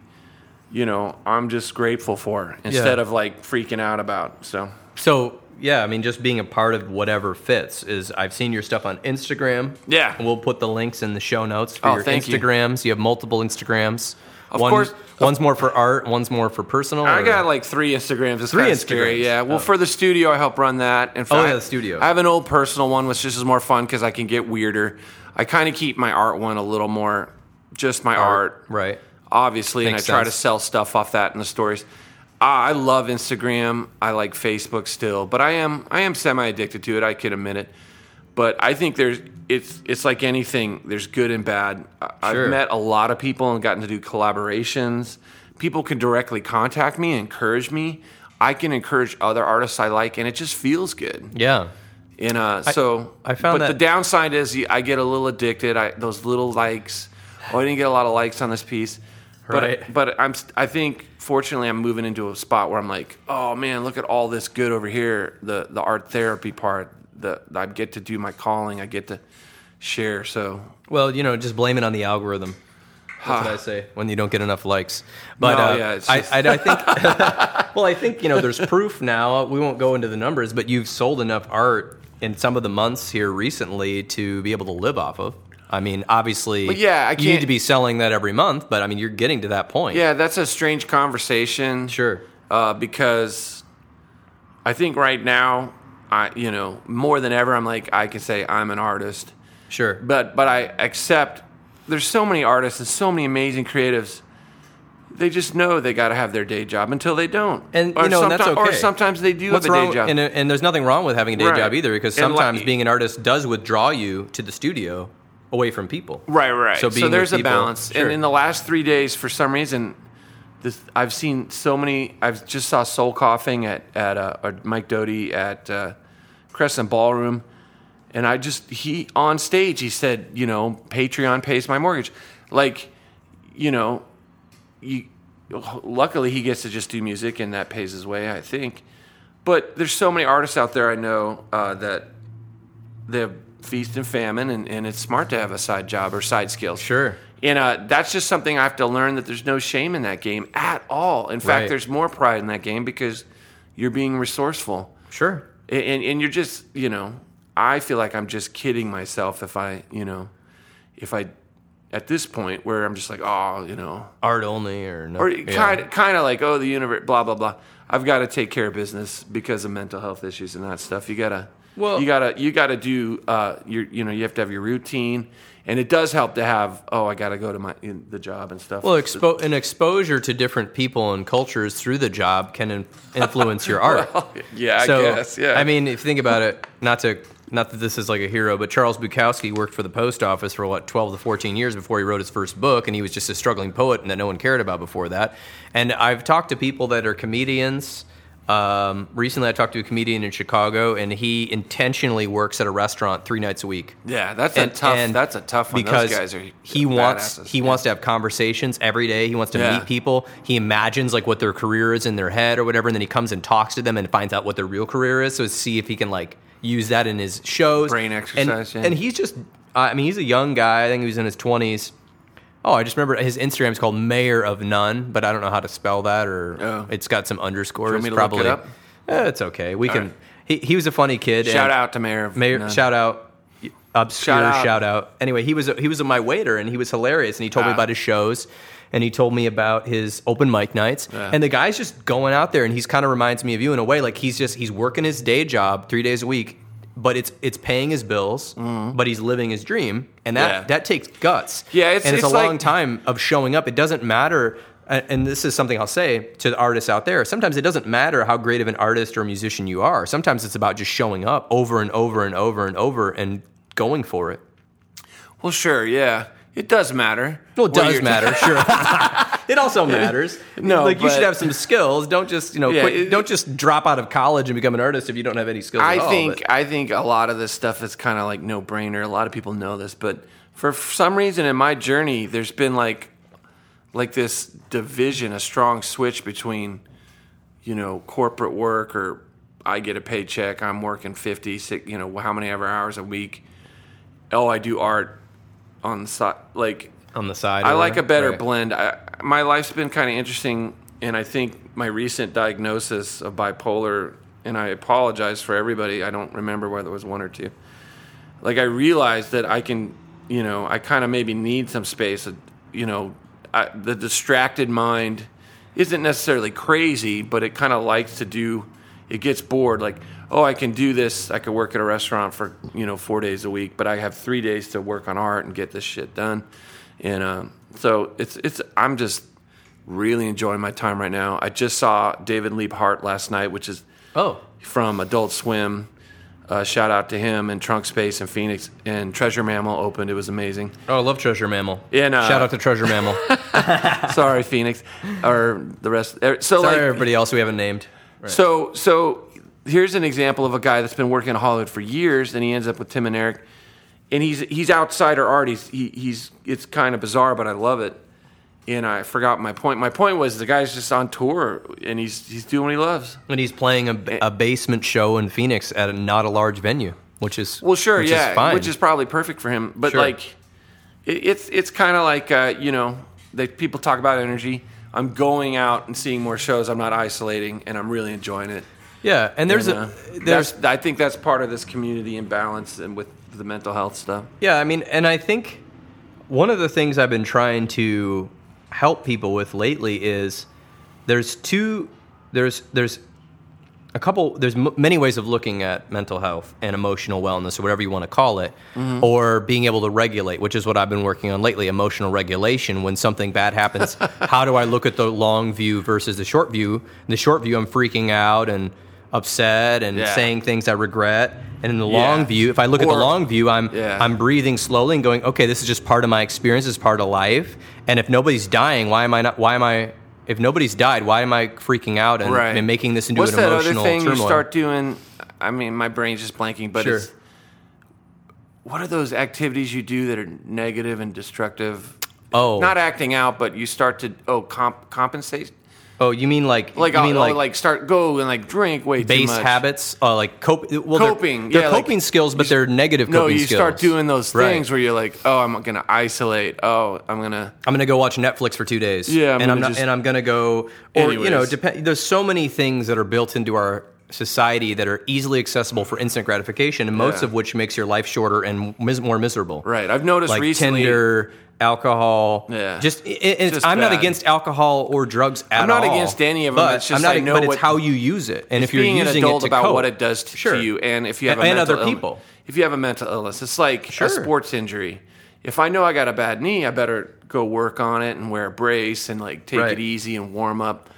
You know, I'm just grateful for instead Yeah. of like freaking out about. So So yeah, I mean, just being a part of whatever fits is. I've seen your stuff on Instagram. Yeah. we'll put the links in the show notes for Oh, your thank you. Instagrams. You. have multiple Instagrams. Of One- course- one's more for art, one's more for personal. I or- got like three Instagrams. It's Three kinda scary. Instagrams? Yeah. Well, Oh. for the studio, I help run that. In oh, fact, yeah, the studio. I have an old personal one, which just is more fun because I can get weirder. I kind of keep my art one a little more, just my art, right. Obviously, and I Makes try to sell stuff off that in the stories. I love Instagram. I like Facebook still, but I am I am semi addicted to it. I can admit it. But I think there's it's it's like anything. There's good and bad. I- Sure. I've met a lot of people and gotten to do collaborations. People can directly contact me, encourage me. I can encourage other artists I like, and it just feels good. Yeah. And uh, so I found but that- the downside is I get a little addicted. I those little likes. Oh, I didn't get a lot of likes on this piece. But, Right. but I'm I think fortunately I'm moving into a spot where I'm like, oh man, look at all this good over here. The the art therapy part. The I get to do my calling. I get to share. So Well, you know, just blame it on the algorithm. That's what I say when you don't get enough likes. But No, uh, yeah, I, I, I think, well, I think you know, there's proof now. We won't go into the numbers, but you've sold enough art in some of the months here recently to be able to live off of. I mean, obviously, Well, yeah, I you need to be selling that every month, but I mean, you're getting to that point. yeah, that's a strange conversation. Sure. uh, because I think right now, I you know more than ever, I'm like I can say I'm an artist, Sure. but but I accept there's so many artists and so many amazing creatives. They just know they got to have their day job until they don't, And, or you know, and that's okay. Or sometimes they do What's have a wrong? day job. And, and there's nothing wrong with having a day Right. job either, because And like- sometimes being an artist does withdraw you to the studio away from people. Right, right. So So, there's a people- balance. sure. And in the last three days, for some reason, this I've seen so many. I've just saw Soul Coughing at at uh, Mike Doughty at uh, Crescent Ballroom, and I just he on stage he said, you know, Patreon pays my mortgage, like, you know, you. Luckily, he gets to just do music, and that pays his way, I think. But there's so many artists out there I know uh, that they have feast and famine, and, and it's smart to have a side job or side skills. Sure. And uh, that's just something I have to learn that there's no shame in that game at all. In fact, Right. there's more pride in that game because you're being resourceful. Sure. And, and, and you're just, you know, I feel like I'm just kidding myself if I, you know, if I, at this point where I'm just like, oh, you know, Art only or no. or yeah. kind of, kind of like, oh, the universe, blah blah blah. I've got to take care of business because of mental health issues and that stuff. You gotta, Well- you gotta, you gotta do, uh, your, you know, you have to have your routine, and it does help to have, oh, I gotta go to my in the job and stuff. Well, expo- an exposure to different people and cultures through the job can in- influence your art. yeah, I guess, yeah. I mean, if you think about it, not to not that this is like a hero, but Charles Bukowski worked for the post office for what 12 to 14 years before he wrote his first book, and he was just a struggling poet and that no one cared about before that. And I've talked to people that are comedians. Um, recently, I talked to a comedian in Chicago, and he intentionally works at a restaurant three nights a week. yeah, that's a tough. That's a tough one. Because Those guys are he wants badasses. he Yeah. wants to have conversations every day. He wants to Yeah. meet people. He imagines like what their career is in their head or whatever, and then he comes and talks to them and finds out what their real career is. So see if he can like use that in his shows. Brain And- exercise, yeah. And he's just I mean he's a young guy. I think he was in his twenties. Oh, I just remember his Instagram is called Mayor of None, but I don't know how to spell that or Oh. it's got some underscores. me to look probably. it up? Eh, it's okay. We can. right. He, he was a funny kid. Shout out to Mayor. of Mayor, None. shout out, obscure Shout shout out. out. Anyway, he was he was my waiter and he was hilarious and he told me Ah. about his shows and he told me about his open mic nights Yeah. and the guy's just going out there and he's kind of reminds me of you in a way like he's just he's working his day job three days a week but it's it's paying his bills, mm-hmm. but he's living his dream, and that. Yeah. that takes guts. Yeah, it's- and it's, it's a long time of showing up. It doesn't matter. And this is something I'll say to the artists out there. Sometimes it doesn't matter how great of an artist or musician you are. Sometimes it's about just showing up over and over and over and over and going for it. Well, sure, yeah, it does matter. Well, it does matter, sure. it also matters. No, like you should have some skills. Don't just you know Yeah, quit, it- don't just drop out of college and become an artist if you don't have any skills. I at all, think but- I think a lot of this stuff is kind of like no brainer. A lot of people know this, but for some reason in my journey, there's been like like this division, a strong switch between you know corporate work or I get a paycheck, I'm working 50, you know, how many ever hours a week. Oh, I do art on the side, like on the side. I like a better Right. blend. I, my life's been kind of interesting, and I think my recent diagnosis of bipolar, and I apologize for everybody. I don't remember whether it was one or two. Like I realized that I can, you know, I kind of maybe need some space. Uh, you know, I, the distracted mind isn't necessarily crazy, but it kind of likes to do. It gets bored. Like, oh, I can do this. I could work at a restaurant for you know four days a week, but I have three days to work on art and get this shit done. And um, so it's it's. I'm just really enjoying my time right now. I just saw David Liebe Hart last night, which is Oh, from Adult Swim. Uh, shout out to him and Trunk Space and Phoenix. And Treasure Mammal opened. It was amazing. oh, I love Treasure Mammal. Yeah, uh, Shout out to Treasure Mammal. Sorry, Phoenix, or the rest. er, So Sorry, like, everybody else we haven't named. so so here's an example of a guy that's been working in Hollywood for years, and he ends up with Tim and Eric, and he's he's outsider art. He's he, he's it's kind of bizarre, but I love it. And I forgot my point. My point was the guy's just on tour, and he's he's doing what he loves. And he's playing a, a basement show in Phoenix at a, not a large venue, which is Well, sure, which yeah, is fine. which is probably perfect for him. But Sure. like, it, it's it's kind of like uh, you know, they, people talk about energy. I'm going out and seeing more shows. I'm not isolating, and I'm really enjoying it. Yeah. And there's And, a uh, there's I think that's part of this community imbalance and with the mental health stuff. Yeah, I mean, and I think one of the things I've been trying to help people with lately is there's two there's there's a couple there's m- many ways of looking at mental health and emotional wellness or whatever you want to call it or being able to regulate which is what I've been working on lately emotional regulation when something bad happens how do I look at the long view versus the short view in the short view I'm freaking out and upset and Yeah. saying things I regret and in the Yeah. long view if I look at the long view I'm Yeah. I'm breathing slowly and going, okay, this is just part of my experience, this is part of life. And if nobody's dying, why am I not? Why am I? If nobody's died, why am I freaking out and, Right. and making this into What's an that emotional other thing turmoil? you start doing? I mean, my brain's just blanking, but Sure. it's what are those activities you do that are negative and destructive? oh, Not acting out, but you start to oh comp, compensate. Oh, you mean like Like you I'll, mean I'll, like, like start go and like drink way too base much. habits, uh, like cope, well, they're- Coping, They're, yeah, like, coping skills, but they're negative No, you skills. start doing those Right. things where you're like, oh, I'm gonna isolate. Oh, I'm gonna. I'm gonna go watch Netflix for two days. Yeah, I'm and I'm not, just- and I'm gonna go, or you know, depend. There's so many things that are built into our society that are easily accessible for instant gratification, and most Yeah. of which makes your life shorter and mis- more miserable. Right. I've noticed like recently. Tinder, alcohol. Yeah. Just, it, it's, Just I'm not bad. against alcohol or drugs at all. I'm not against any of them, But it's just I'm not, I know but it's how you use it, and if you're being an using adult it to about cope. what it does to, Sure. to you, and if you have And- a and other people. if you have a mental illness, it's like Sure. a sports injury. If I know I got a bad knee, I better go work on it and wear a brace and like take Right. it easy and warm up.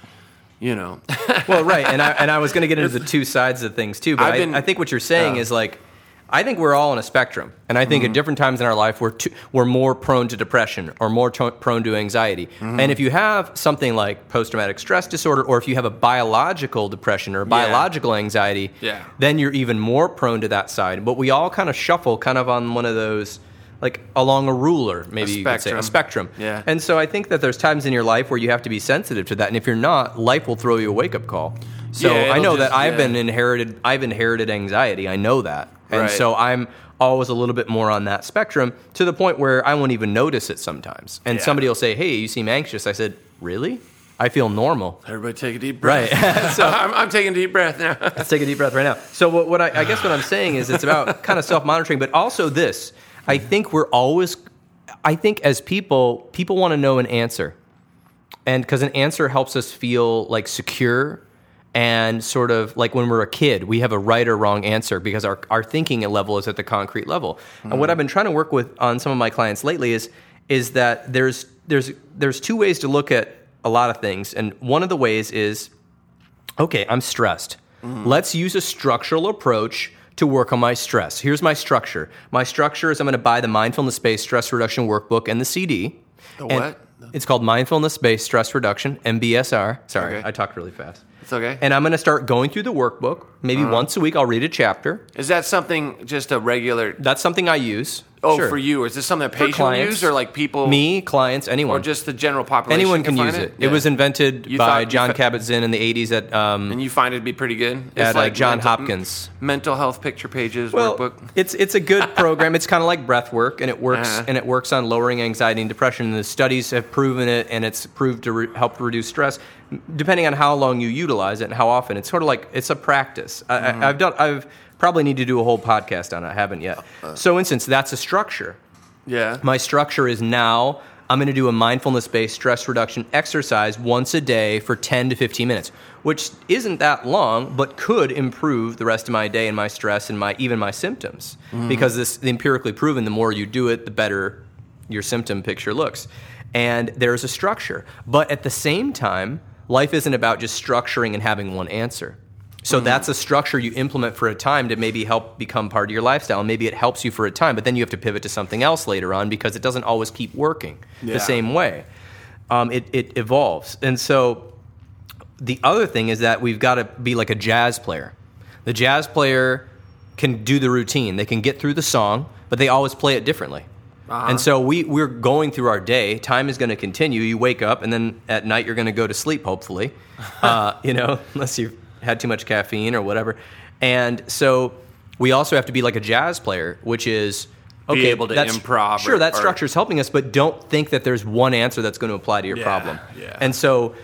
You know, well, right, and I and I was going to get into the two sides of things too, but I, been- I think what you're saying uh, is like, I think we're all on a spectrum, and I Mm-hmm. think at different times in our life we're too, we're more prone to depression or more to, prone to anxiety. Mm-hmm. And if you have something like post traumatic stress disorder, or if you have a biological depression or biological anxiety, Yeah. then you're even more prone to that side. But we all kind of shuffle, kind of on one of those. Like along a ruler, maybe you could say a spectrum. spectrum. Yeah. And so I think that there's times in your life where you have to be sensitive to that, and if you're not, life will throw you a wake up call. So Yeah, I know just- that I've yeah. been inherited. I've inherited anxiety. I know that, and Right. so I'm always a little bit more on that spectrum to the point where I won't even notice it sometimes. And Yeah. somebody will say, "Hey, you seem anxious." I said, "Really? I feel normal." everybody take a deep breath. Right. so I'm, I'm taking a deep breath now. Let's take a deep breath right now. So what, what I, I guess what I'm saying is it's about kind of self monitoring, but also this. I think we're always. I think as people, people want to know an answer, and because an answer helps us feel like secure, and sort of like when we're a kid, we have a right or wrong answer because our, our thinking level is at the concrete level. And what mm-hmm. I've been trying to work with on some of my clients lately is is that there's there's there's two ways to look at a lot of things, and one of the ways is okay, I'm stressed. Mm. Let's use a structural approach to work on my stress. Here's my structure. My structure is I'm going to buy the mindfulness based stress reduction workbook and the CD. The And what? It's called mindfulness based stress reduction, MBSR. Sorry, Okay. I talked really fast. Okay. And I'm going to start going through the workbook. Maybe Uh-huh. once a week, I'll read a chapter. Is that something just a regular? That's something I use. Oh, Sure. for you, or is this something that patients use, or like people? Me, clients, anyone. or just the general population? anyone can find use it. It, Yeah. was invented You by John fa- Kabat-Zinn in the 80s at um, and you find it to be pretty good. It's at uh, John mental- Hopkins. mental health picture pages Well, workbook. it's it's a good program. It's kind of like breath work, and it works Uh-huh. and it works on lowering anxiety and depression. And the studies have proven it, and it's proved to re- help reduce stress. Depending on how long you utilize it and how often, it's sort of like it's a practice. I, Mm-hmm. I, I've done. I've probably need to do a whole podcast on it. I haven't yet. Uh, so, instance, that's a structure. Yeah. My structure is now I'm going to do a mindfulness based stress reduction exercise once a day for 10 to 15 minutes, which isn't that long, but could improve the rest of my day and my stress and my even my symptoms. Because this empirically proven the more you do it, the better your symptom picture looks. And there's a structure. But at the same time, life isn't about just structuring and having one answer. So that's a structure you implement for a time to maybe help become part of your lifestyle. Maybe it helps you for a time, but then you have to pivot to something else later on because it doesn't always keep working Yeah. the same way. Um, it, it evolves. And so the other thing is that we've got to be like a jazz player. The jazz player can do the routine, they can get through the song, but they always play it differently. And so we, we're going through our day. Time is going to continue. You wake up, and then at night you're going to go to sleep, hopefully, uh, you know, unless you've had too much caffeine or whatever. And so we also have to be like a jazz player, which is Be okay, able to improv Sure, or- that structure is helping us, but don't think that there's one answer that's going to apply to your Yeah, problem. yeah. And so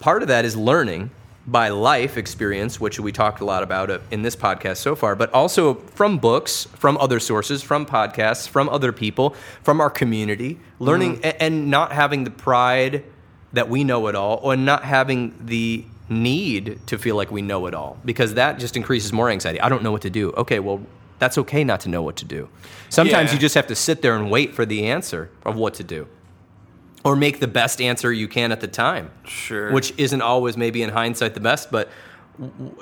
part of that is learning by life experience, which we talked a lot about uh, in this podcast so far, but also from books, from other sources, from podcasts, from other people, from our community, learning a- and not having the pride that we know it all or not having the need to feel like we know it all because that just increases more anxiety. I don't know what to do. Okay, well, that's okay not to know what to do. Sometimes Yeah. you just have to sit there and wait for the answer of what to do or make the best answer you can at the time. Sure. Which isn't always maybe in hindsight the best, but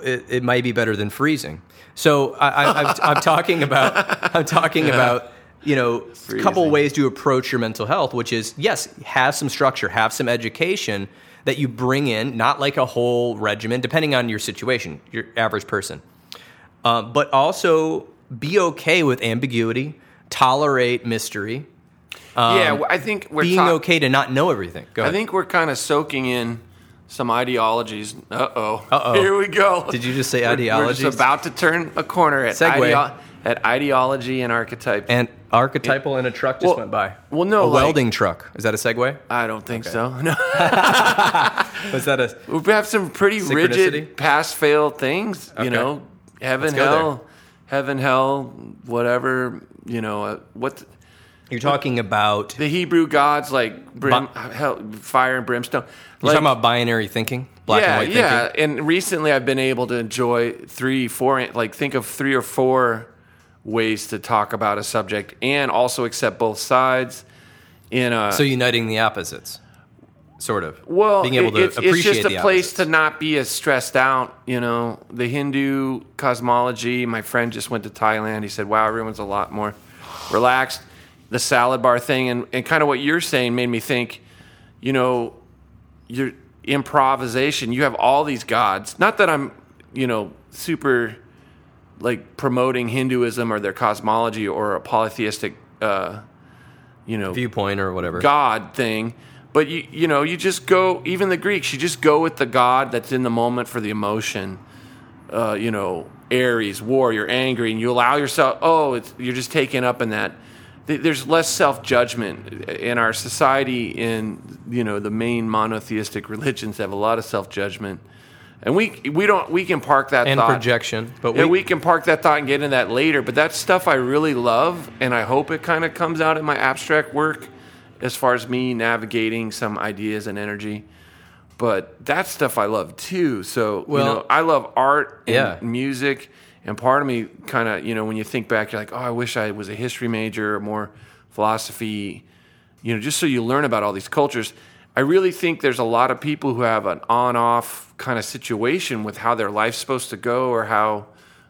it, it might be better than freezing. So I, I, I'm, I'm talking about I'm talking about you know a couple ways to approach your mental health, which is yes, have some structure, have some education that you bring in, not like a whole regimen, depending on your situation, your average person, uh, but also be okay with ambiguity, tolerate mystery, yeah, I think we're um, being talk- okay to not know everything. Go I think we're kind of soaking in some ideologies. Uh oh. Uh-oh. Here we go. Did you just say We're- ideologies? We're just about to turn a corner at, ideo- at ideology and archetype. and archetypal and a truck just Well- went by. well, no, a like- welding truck. Is that a segue? I don't think so. No. Was that a? we have some pretty rigid pass fail things. Okay. You know, heaven, hell, heaven, hell, whatever. You know, uh, what You're talking about. the Hebrew gods like brim, hell, fire and brimstone. You're Like- talking about binary thinking, black yeah, and white yeah. thinking. Yeah, and recently, I've been able to enjoy three, four, like think of three or four ways to talk about a subject, and also accept both sides. In a So uniting the opposites, sort of. well, being able to it- it's, appreciate it's just a place opposites. to not be as stressed out. You know, the Hindu cosmology. My friend just went to Thailand. He said, "Wow, everyone's a lot more relaxed." The salad bar thing, and, and kind of what you're saying, made me think. You know, your improvisation. You have all these gods. Not that I'm, you know, super like promoting Hinduism or their cosmology or a polytheistic, uh, you know, viewpoint or whatever. God thing. But you you know you just go even the Greeks you just go with the God that's in the moment for the emotion. Uh, you know Ares war you're angry and you allow yourself oh it's, you're just taken up in that. Th- There's less self judgment in our society. In you know the main monotheistic religions have a lot of self judgment, and we we don't we can park that and thought. projection, but Yeah, we, we can park that thought and get into that later. But that's stuff I really love, and I hope it kind of comes out in my abstract work as far as me navigating some ideas and energy. but that stuff I love too. So Well- you know, I love art and Yeah. music, and part of me kind of you know when you think back, you're like, oh, I wish I was a history major or more philosophy. You know, just so you learn about all these cultures. I really think there's a lot of people who have an on-off kind of situation with how their life's supposed to go or how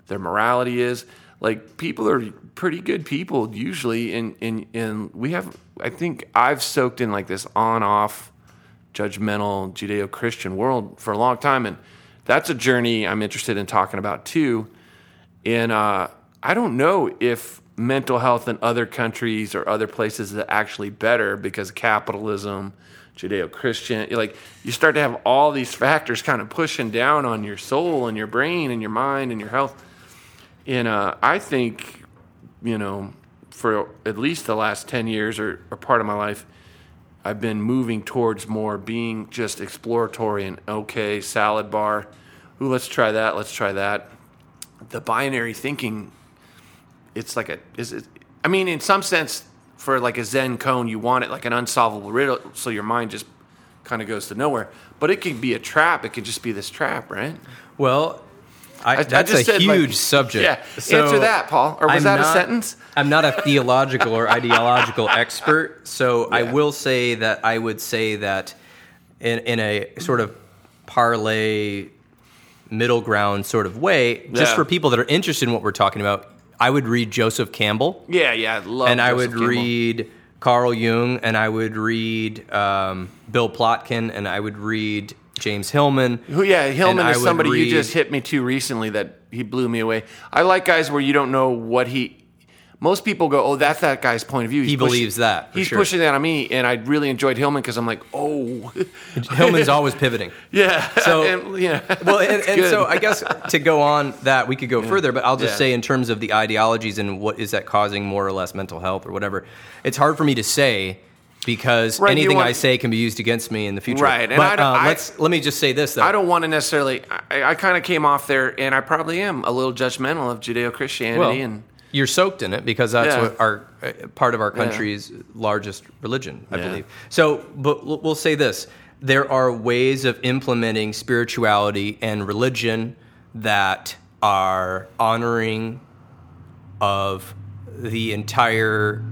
their morality is. Like people are pretty good people usually, and and and we have. I think I've soaked in like this on-off judgmental Judeo-Christian world for a long time, and that's a journey I'm interested in talking about too. And uh, I don't know if mental health in other countries or other places is actually better because capitalism, Judeo-Christian. Like you start to have all these factors kind of pushing down on your soul and your brain and your mind and your health. And uh, I think, you know, for at least the last 10 years or, or part of my life, I've been moving towards more being just exploratory and okay, salad bar. Ooh, let's try that. Let's try that. The binary thinking, it's like a, is it, I mean, in some sense, for like a Zen koan, you want it like an unsolvable riddle, so your mind just kind of goes to nowhere. But it can be a trap. It could just be this trap, right? Well, I, I that's a said, like- huge subject. Yeah, So answer that, Paul. Or was I'm that a sentence? I'm not a theological or ideological expert, so I will say that I would say that in, in a sort of parlay middle ground sort of way, just Yeah. for people that are interested in what we're talking about, I would read Joseph Campbell Yeah, yeah. I Love and I would Campbell. read Carl Jung, and I would read um, Bill Plotkin, and I would read James Hillman. Who, yeah, Hillman is somebody you just hit me to recently that he blew me away. I like guys where you don't know what he. Most people go, "Oh, that's that guy's point of view." He's He pushing- believes that, He's sure. pushing that on me, and I really enjoyed Hillman because I'm like, "Oh, Hillman's always pivoting. yeah." So- and, yeah, well, and, and so I guess to go on that, we could go further, but I'll just Yeah. say in terms of the ideologies and what is that causing more or less mental health or whatever, it's hard for me to say because Right, anything want- I say can be used against me in the future. Right, and but I uh, I- let's let me just say this though. I don't want to necessarily. I, I kind of came off there, and I probably am a little judgmental of Judeo Christianity, well, and you're soaked in it because that's Yeah. what our uh, part of our country's largest religion, I believe. So, but we'll say this: there are ways of implementing spirituality and religion that are honoring of the entire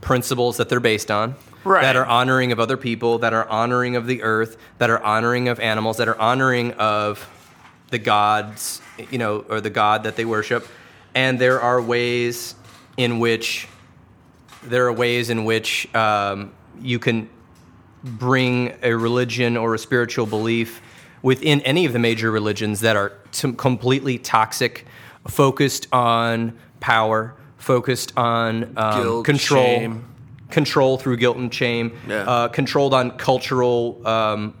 principles that they're based on. Right. That are honoring of other people, that are honoring of the earth, that are honoring of animals, that are honoring of the gods, you know, or the god that they worship. And there are ways in which there are ways in which um, you can bring a religion or a spiritual belief within any of the major religions that are t- completely toxic, focused on power, focused on um, Guilt, control, shame. control through guilt and shame, Yeah. uh, controlled on cultural. Um,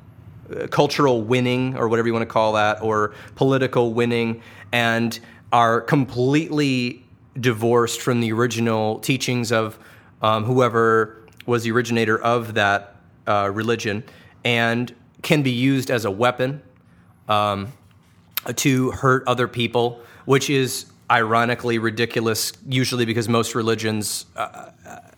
cultural winning, or whatever you want to call that, or political winning, and are completely divorced from the original teachings of um, whoever was the originator of that uh, religion, and can be used as a weapon um, to hurt other people, which is ironically ridiculous, usually because most religions, uh,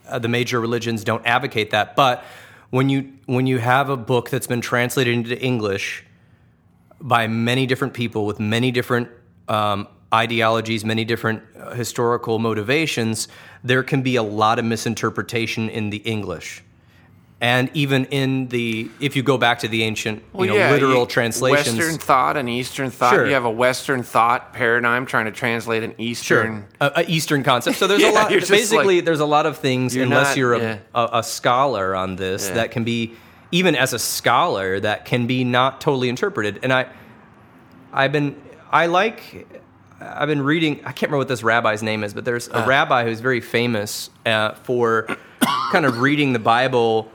uh, the major religions, don't advocate that. But when you when you have a book that's been translated into English by many different people with many different um, ideologies, many different uh, historical motivations, there can be a lot of misinterpretation in the English. And even in the, if you go back to the ancient, you Well, know, yeah, literal you- translations, Western thought and Eastern thought. Sure. You have a Western thought paradigm trying to translate an Eastern. Sure, Eastern concept. So there's Yeah, a lot. Basically, like- there's a lot of things. You're unless not- you're a, yeah. a, a scholar on this, that can be even as a scholar that can be not totally interpreted. And I, I've been, I like, I've been reading. I can't remember what this rabbi's name is, but there's Uh. a rabbi who's very famous uh, for kind of reading the Bible.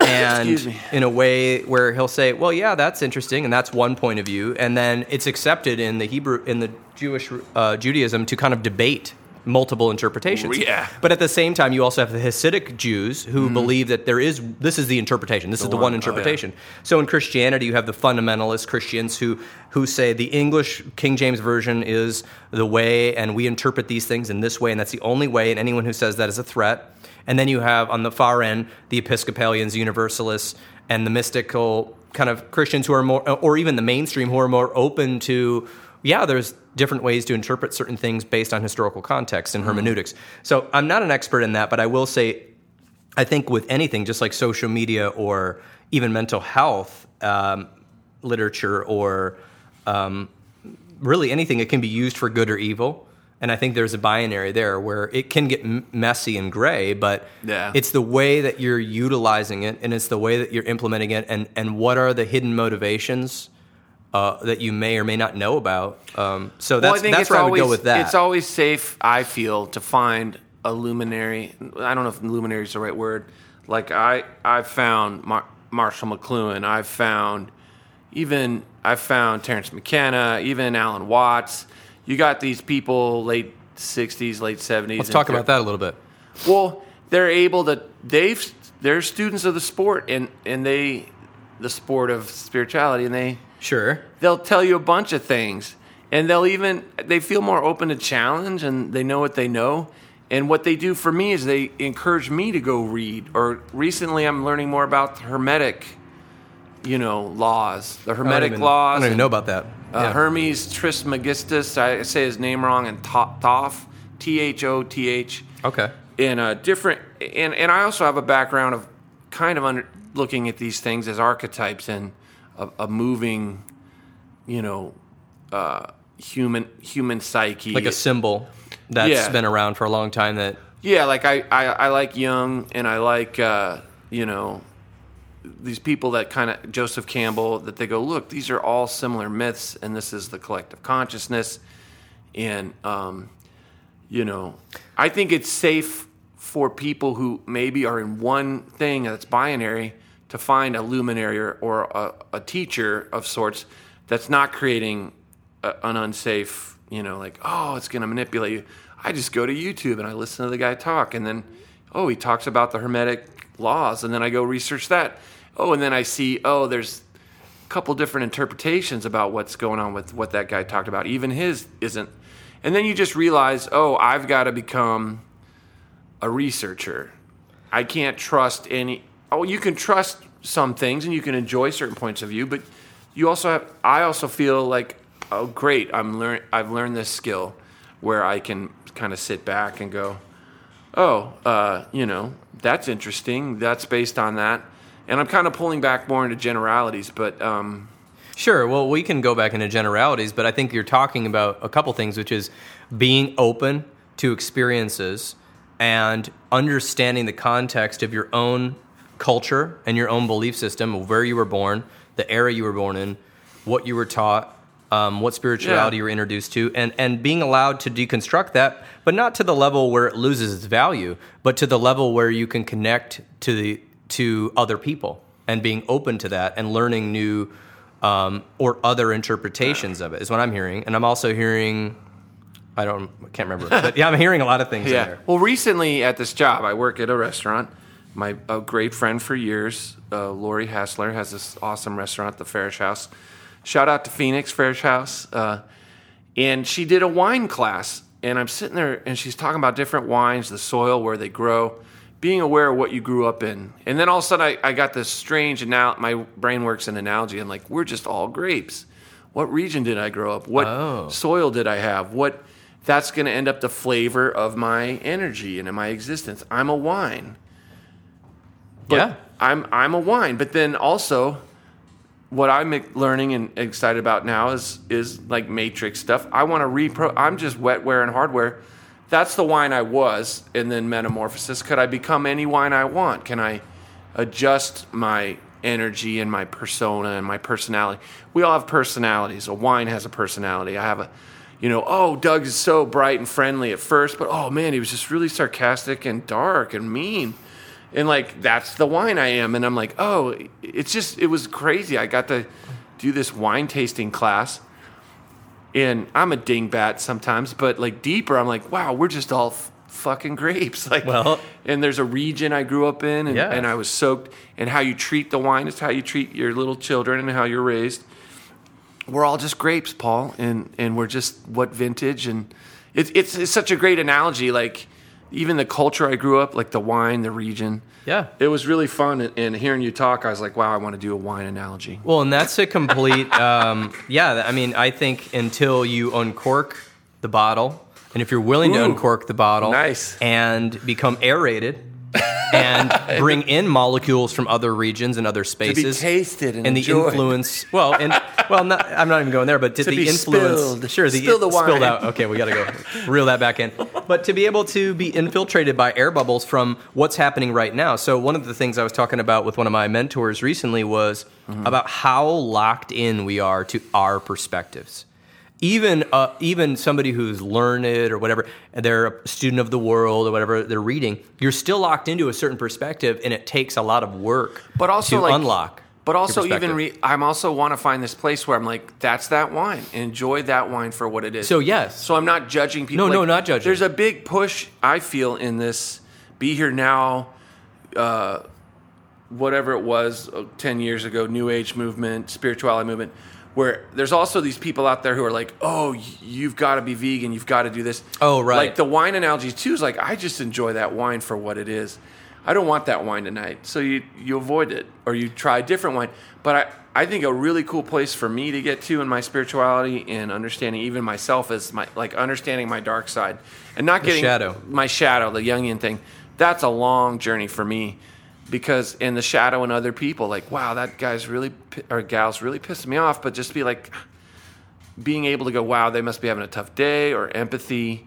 And in a way where he'll say, "Well, yeah, that's interesting, and that's one point of view," and then it's accepted in the Hebrew, in the Jewish uh, Judaism, to kind of debate multiple interpretations. Yeah. But at the same time, you also have the Hasidic Jews who mm-hmm. believe that there is this is the interpretation. This is the one. one Oh, yeah. interpretation. So in Christianity, you have the fundamentalist Christians who who say the English King James version is the way, and we interpret these things in this way, and that's the only way. And anyone who says that is a threat. And then you have on the far end the Episcopalians, Universalists, and the mystical kind of Christians who are more, or even the mainstream who are more open to, yeah, there's different ways to interpret certain things based on historical context and hermeneutics. So I'm not an expert in that, but I will say, I think with anything, just like social media or even mental health um, literature or um, really anything, it can be used for good or evil. And I think there's a binary there where it can get m- messy and gray, but Yeah. it's the way that you're utilizing it and it's the way that you're implementing it and, and what are the hidden motivations uh, that you may or may not know about. Um, so Well, that's, that's where I would go with that. It's always safe, I feel, to find a luminary. I don't know if luminary is the right word. Like I, I found Mar- Marshall McLuhan. I've found even I found Terence McKenna, even Alan Watts. You got these people late '60s, late '70s. Let's talk about that a little bit. Well, they're able to. They've they're students of the sport, and and they, the sport of spirituality, and they Sure. they'll tell you a bunch of things and they'll even they feel more open to challenge and they know what they know and what they do for me is they encourage me to go read or recently i'm learning more about the hermetic you know laws the I hermetic even- laws I don't even know about that. uh, Yeah. hermes trismegistus i say his name wrong and thoth t-h-o-t-h Okay. in a different and and I also have a background of kind of under, looking at these things as archetypes and a, a moving, you know, uh, human human psyche. Like a symbol that's Yeah. been around for a long time that yeah, like I, I I like Jung and I like uh, you know these people that kind of Joseph Campbell that they go look these are all similar myths and this is the collective consciousness and um, you know I think it's safe for people who maybe are in one thing that's binary to find a luminary or, or a, a teacher of sorts that's not creating a, an unsafe you know like oh it's going to manipulate you I just go to YouTube and I listen to the guy talk and then oh he talks about the hermetic laws and then I go research that oh and then I see oh there's a couple different interpretations about what's going on with what that guy talked about even his isn't and then you just realize oh I've got to become a researcher. I can't trust any. Oh, you can trust some things and you can enjoy certain points of view, but you also have. I also feel like, oh, great, I'm learn. I've learned this skill where I can kind of sit back and go, oh, uh, you know, that's interesting. That's based on that, and I'm kind of pulling back more into generalities, but. Um, Sure. Well, we can go back into generalities, but I think you're talking about a couple things, which is being open to experiences and understanding the context of your own culture and your own belief system, where you were born, the era you were born in, what you were taught, um, what spirituality Yeah. you were introduced to, and, and being allowed to deconstruct that, but not to the level where it loses its value, but to the level where you can connect to the to other people and being open to that and learning new um, or other interpretations of it is what I'm hearing. And I'm also hearing, I don't, I can't remember, but yeah, I'm hearing a lot of things Yeah. there. Well, recently at this job, I work at a restaurant. My a great friend for years, uh, Lori Hassler, has this awesome restaurant, the Farish House. Shout out to Phoenix Farish House. Uh, and she did a wine class, and I'm sitting there, and she's talking about different wines, the soil where they grow, being aware of what you grew up in. And then all of a sudden, I, I got this strange anal. My brain works in analogy, and like we're just all grapes. What region did I grow up? What Oh. soil did I have? What that's going to end up the flavor of my energy and in my existence. I'm a wine. But Yeah. I'm I'm a wine. But then also what I'm learning and excited about now is is like matrix stuff. I want to repro I'm just wetware and hardware. That's the wine I was and then metamorphosis. Could I become any wine I want? Can I adjust my energy and my persona and my personality? We all have personalities. A wine has a personality. I have a you know, oh, Doug is so bright and friendly at first, but oh man, he was just really sarcastic and dark and mean and like that's the wine I am. And I'm like, oh, it's just it was crazy. I got to do this wine tasting class, and I'm a dingbat sometimes, but like deeper, I'm like, wow, we're just all f- fucking grapes. Like, Well- and there's a region I grew up in, and, Yeah. and I was soaked. And how you treat the wine is how you treat your little children and how you're raised. We're all just grapes, Paul, and and we're just what vintage and it's it's, it's such a great analogy. Like even the culture I grew up, like the wine, the region. Yeah. It was really fun. And, and hearing you talk, I was like, wow, I want to do a wine analogy. Well, and that's a complete, um, yeah. I mean, I think until you uncork the bottle, and if you're willing to uncork the bottle, nice. and become aerated, and bring in molecules from other regions and other spaces, tasted and the influence. Well, and well, not, I'm not even going there, but to, the influence. spilled. Sure, the Spill the spilled out. Okay, we got to go reel that back in. But to be able to be infiltrated by air bubbles from what's happening right now. So one of the things I was talking about with one of my mentors recently was Mm-hmm. about how locked in we are to our perspectives. Even uh, even somebody who's learned or whatever, they're a student of the world or whatever they're reading, you're still locked into a certain perspective, and it takes a lot of work but also to like, unlock. But also, even re- I'm also want to find this place where I'm like, that's that wine. Enjoy that wine for what it is. So, yes. So I'm not judging people. No, no, not judging. There's a big push I feel in this. Be here now. Uh, whatever it was uh, 10 years ago, New Age movement, spirituality movement, where there's also these people out there who are like, oh, you've got to be vegan, you've got to do this. Oh, right. Like the wine analogy too is like, I just enjoy that wine for what it is. I don't want that wine tonight. So you, you avoid it or you try a different wine. But I, I think a really cool place for me to get to in my spirituality and understanding even myself is my like understanding my dark side and not getting shadow. my shadow, the Jungian thing. That's a long journey for me because in the shadow and other people, like, wow, that guy's really or gal's really pissing me off. But just be like, being able to go, wow, they must be having a tough day, or empathy,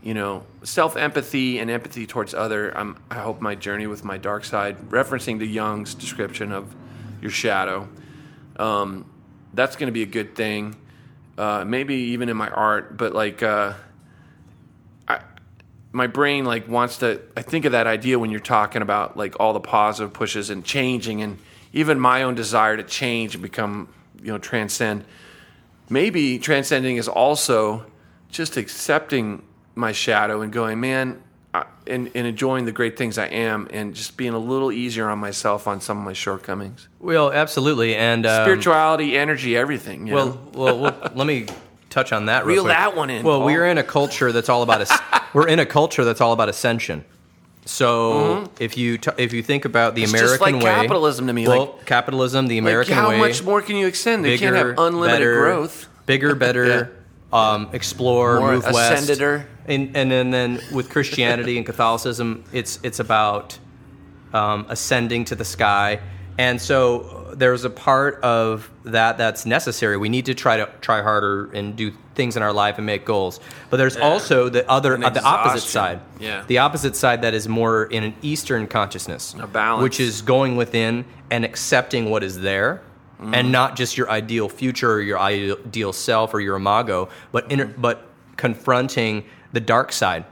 you know, self empathy and empathy towards other. I'm, I hope my journey with my dark side, referencing the Jung's description of your shadow, um, that's going to be a good thing. Uh, maybe even in my art, but like, uh, my brain like wants to. I think of that idea when you're talking about like all the positive pushes and changing, and even my own desire to change and become, you know, transcend maybe transcending is also just accepting my shadow and going, man, I, and, and enjoying the great things I am, and just being a little easier on myself on some of my shortcomings. Well, absolutely, and um, Spirituality, energy, everything. Well, well, well, let me touch on that. Real Reel that one in, Well, Paul. we're in a culture that's all about as- we're in a culture that's all about ascension. So if you t- if you think about the Mm-hmm. It's just American like way, capitalism to me, Well, like- capitalism, the like, American how way, much more can you extend? They can't have unlimited better, growth. bigger, better, um, explore, More move west, ascendeder. and and then, then with Christianity and Catholicism, it's it's about um, ascending to the sky. And so there's a part of that that's necessary. We need to try to try harder and do things in our life and make goals. But there's also the other, uh, the opposite side. Yeah. The opposite side that is more in an Eastern consciousness, A balance. which is going within and accepting what is there. Mm. And not just your ideal future or your ideal self or your imago, but inter- but confronting the dark side.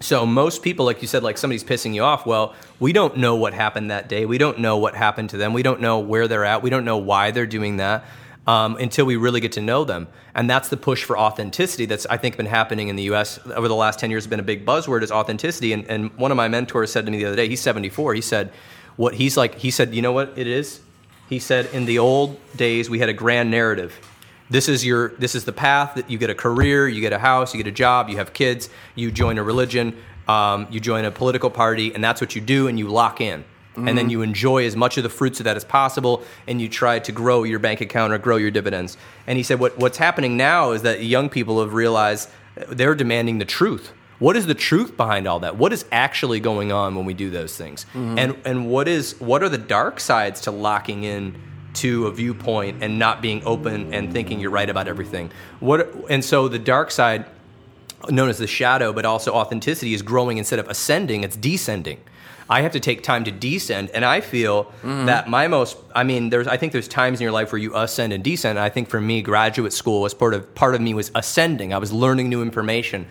So most people, like you said, like somebody's pissing you off. Well, we don't know what happened that day. We don't know what happened to them. We don't know where they're at. We don't know why they're doing that um, until we really get to know them. And that's the push for authenticity that's I think been happening in the U.S. over the last ten years. Has been a big buzzword is authenticity. And, and one of my mentors said to me the other day. He's 74. He said, "What he's like." He said, "You know what it is." He said, "In the old days, we had a grand narrative." This is your this is the path that you get a career you get a house you get a job you have kids you join a religion um, you join a political party and that's what you do and you lock in. And then you enjoy as much of the fruits of that as possible and you try to grow your bank account or grow your dividends. And he said what, what's happening now is that young people have realized they're demanding the truth. What is the truth behind all that? What is actually going on when we do those things? And and what is what are the dark sides to locking in to a viewpoint and not being open and thinking you're right about everything. What and so the dark side, known as the shadow, but also authenticity, is growing instead of ascending. It's descending. I have to take time to descend, and I feel mm-hmm. that my most. I mean, there's. I think there's times in your life where you ascend and descend. And I think for me, graduate school was part of part of me was ascending. I was learning new information.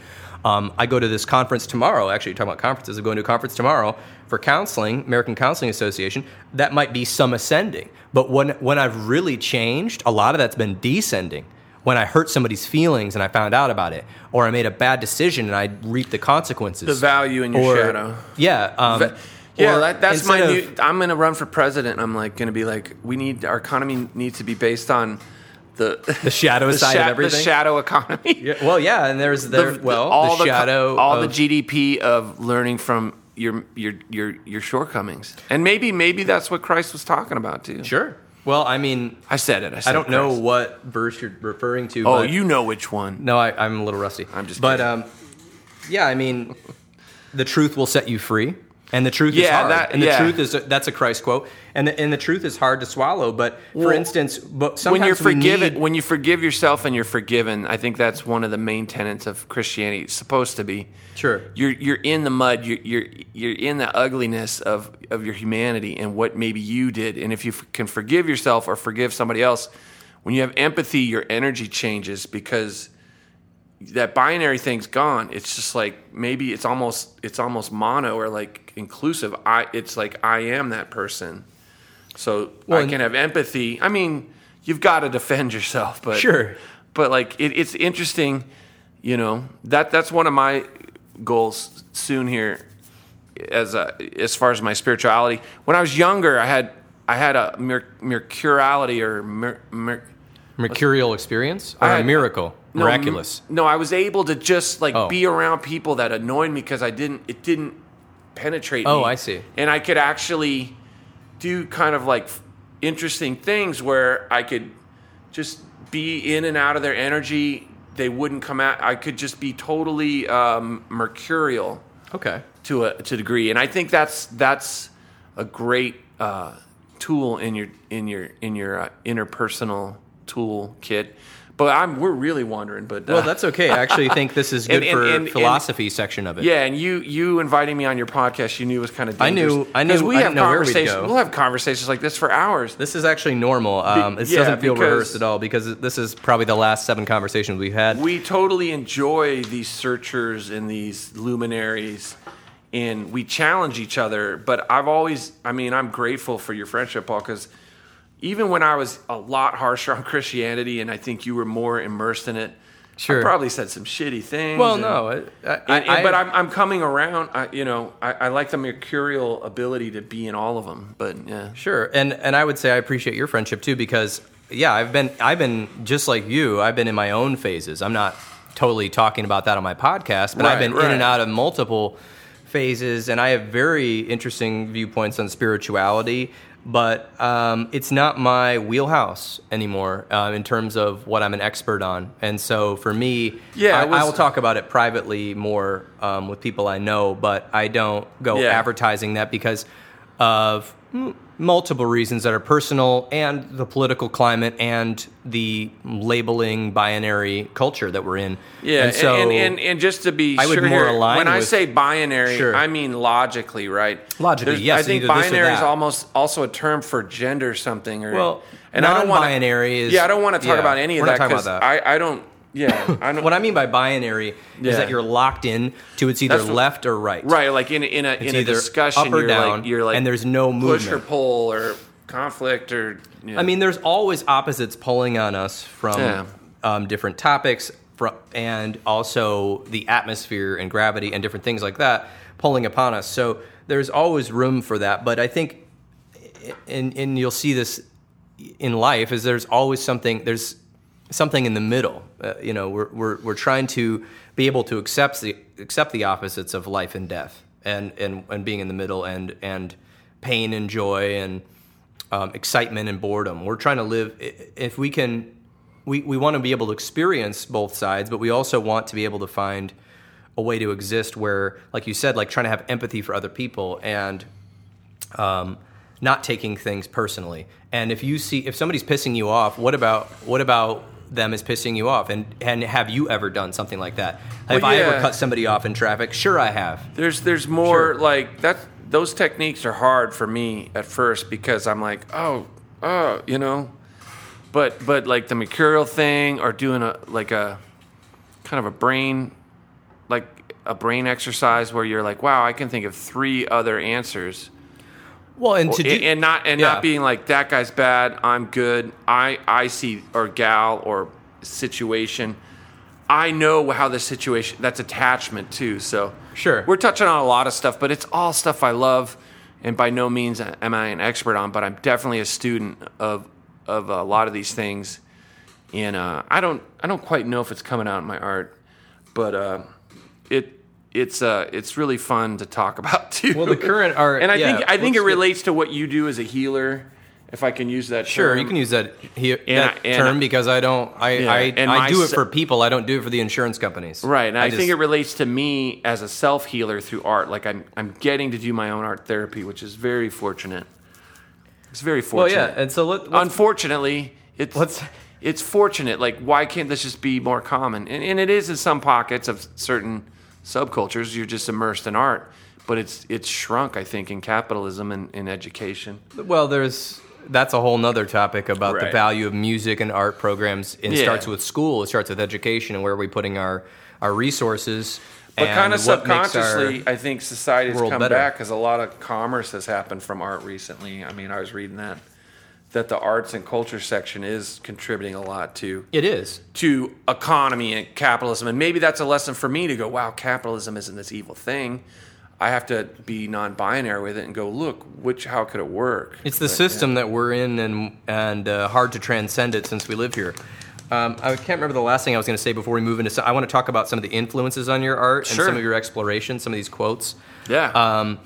Um, I go to this conference tomorrow. Actually, you're talking about conferences. I'm going to a conference tomorrow for counseling, American Counseling Association. That might be some ascending, but when when I've really changed, a lot of that's been descending. When I hurt somebody's feelings and I found out about it, or I made a bad decision and I reaped the consequences. The value in your Or- shadow. Yeah, um, But- yeah, that, that's my of- new. I'm going to run for president. I'm like going to be like, we need our economy needs to be based on the The shadow the, side sha- of everything. the shadow economy. Yeah, well, yeah, and there's there. The- well, all the shadow. all of, the GDP of learning from your your your your shortcomings, and maybe maybe that's what Christ was talking about too. Sure. Well, I mean, I said it. I, said I don't know what verse you're referring to. Oh, but- you know which one? No, I, I'm a little rusty. I'm just But kidding. um, yeah, I mean, the truth will set you free, and the truth is hard. that- and the yeah. truth is that's a Christ quote, and the, and the truth is hard to swallow. But for Well, instance, but when you're forgiven, need- when you forgive yourself and you're forgiven, I think that's one of the main tenets of Christianity. It's supposed to be. Sure. You're you're in the mud. You're you're you're in the ugliness of of your humanity and what maybe you did. And if you f- can forgive yourself or forgive somebody else, when you have empathy, your energy changes because that binary thing's gone. It's just like maybe it's almost it's almost mono or like inclusive. I it's like I am that person. So Well, I can have empathy. I mean, you've got to defend yourself, but Sure. But like it, it's interesting, you know. That that's one of my goals soon here, as a, as far as my spirituality. When I was younger, I had I had a mer- mercurality or mer- mer- mercurial experience or I a miracle, no, miraculous. m- No, I was able to just like Oh. be around people that annoyed me because I didn't. It didn't penetrate. Oh, me. I see. And I could actually do kind of like f- interesting things where I could just be in and out of their energy. They wouldn't come out. I could just be totally um, mercurial Okay. to a to a degree, and I think that's that's a great uh, tool in your in your in your uh, interpersonal tool kit. But I'm we're really wondering. But uh, Well, that's okay. I actually think this is good And- for and- and- philosophy section of it. yeah, and you you inviting me on your podcast, you knew was kind of I knew- I knew- we I have didn't where we'd conversations. go. We'll have conversations like this for hours. This is actually normal. Um, it yeah, doesn't feel rehearsed at all because this is probably the last seven conversations we've had. We totally enjoy these searchers and these luminaries, and we challenge each other. But I've always, I mean, I'm grateful for your friendship, Paul, because even when I was a lot harsher on Christianity, and I think you were more immersed in it, Sure. I probably said some shitty things. well, and- no, I, I, and- I- but I'm, I'm coming around. I, you know, I, I like the mercurial ability to be in all of them. But yeah, Sure, and and I would say I appreciate your friendship too because yeah, I've been I've been just like you. I've been in my own phases. I'm not totally talking about that on my podcast, but I've Right, been in and out of multiple phases, and I have very interesting viewpoints on spirituality. But um, it's not my wheelhouse anymore uh, in terms of what I'm an expert on, and so for me, Yeah, I, was- I will talk about it privately more um, with people I know, but I don't go Yeah. advertising that because of m- multiple reasons that are personal and the political climate and the labeling binary culture that we're in. yeah. and so and, and, and just to be I would sure more here, align when I with- say binary, Sure. I mean logically, right? Logically, There's- yes, I think either this or binary is almost also a term for gender something. Or Well, and I don't want non-binary is- Yeah, I don't want to talk yeah, about any of that because. I, I don't. Yeah, I what I mean by binary is Yeah. that you're locked in to it's either That's what- left or right. Right, like in a, in a in a either discussion, up or you're down, like you're like and there's no push or movement. pull or conflict or. You know. I mean, there's always opposites pulling on us from Yeah. um, different topics, and also the atmosphere and gravity and different things like that pulling upon us. So there's always room for that. But I think, and, and you'll see this in life, is there's always something. There's something in the middle. Uh, you know, we're, we're we're trying to be able to accept the accept the opposites of life and death, and and and being in the middle, and and pain and joy, and um, excitement and boredom. We're trying to live. If we can, we we want to be able to experience both sides, but we also want to be able to find a way to exist where, like you said, like trying to have empathy for other people and um, not taking things personally. And if you see if somebody's pissing you off, what about what about them is pissing you off? And and have you ever done something like that? Have Well, I ever cut somebody off in traffic? Sure, I have. There's there's more Sure. like that. Those techniques are hard for me at first because I'm like, oh, oh, you know, but but like the mercurial thing or doing a like a kind of a brain like a brain exercise where you're like, wow, I can think of three other answers. Well, and to do, and, not and Yeah. not being like that guy's bad, I'm good. I I see or gal or situation. I know how the situation that's attachment too. So Sure. we're touching on a lot of stuff, but it's all stuff I love, and by no means am I an expert on. But I'm definitely a student of of a lot of these things, and uh, I don't I don't quite know if it's coming out in my art, but uh, it it's uh it's really fun to talk about too. Well, the current art, and I yeah, think I think it relates to what you do as a healer, if I can use that. Sure, term. you can use that, he, that I- term I- because I don't. I Yeah, I, and I do it for people. I don't do it for the insurance companies. Right, and I, just- think it relates to me as a self healer through art. Like I'm, I'm getting to do my own art therapy, which is very fortunate. It's very fortunate. Well, yeah, and so let, Unfortunately, it's Let's- it's fortunate. Like, why can't this just be more common? And, and it is in some pockets of certain subcultures. You're just immersed in art, but it's it's shrunk. I think in capitalism and in education. Well, there's that's a whole nother topic about the value of music and art programs. It Yeah. starts with school. It starts with education and where are we putting our our resources. But kind of subconsciously, I think society has come better. back because a lot of commerce has happened from art recently. I mean, I was reading that that the arts and culture section is contributing a lot to it is. to economy and capitalism. And maybe that's a lesson for me to go, wow, capitalism isn't this evil thing. I have to be non-binary with it and go, look, which how could it work? It's the But, system that we're in, and and uh, hard to transcend it since we live here. Um, I can't remember the last thing I was going to say before we move into. Some, I want to talk about some of the influences on your art Sure. and some of your exploration, some of these quotes. Yeah. Um,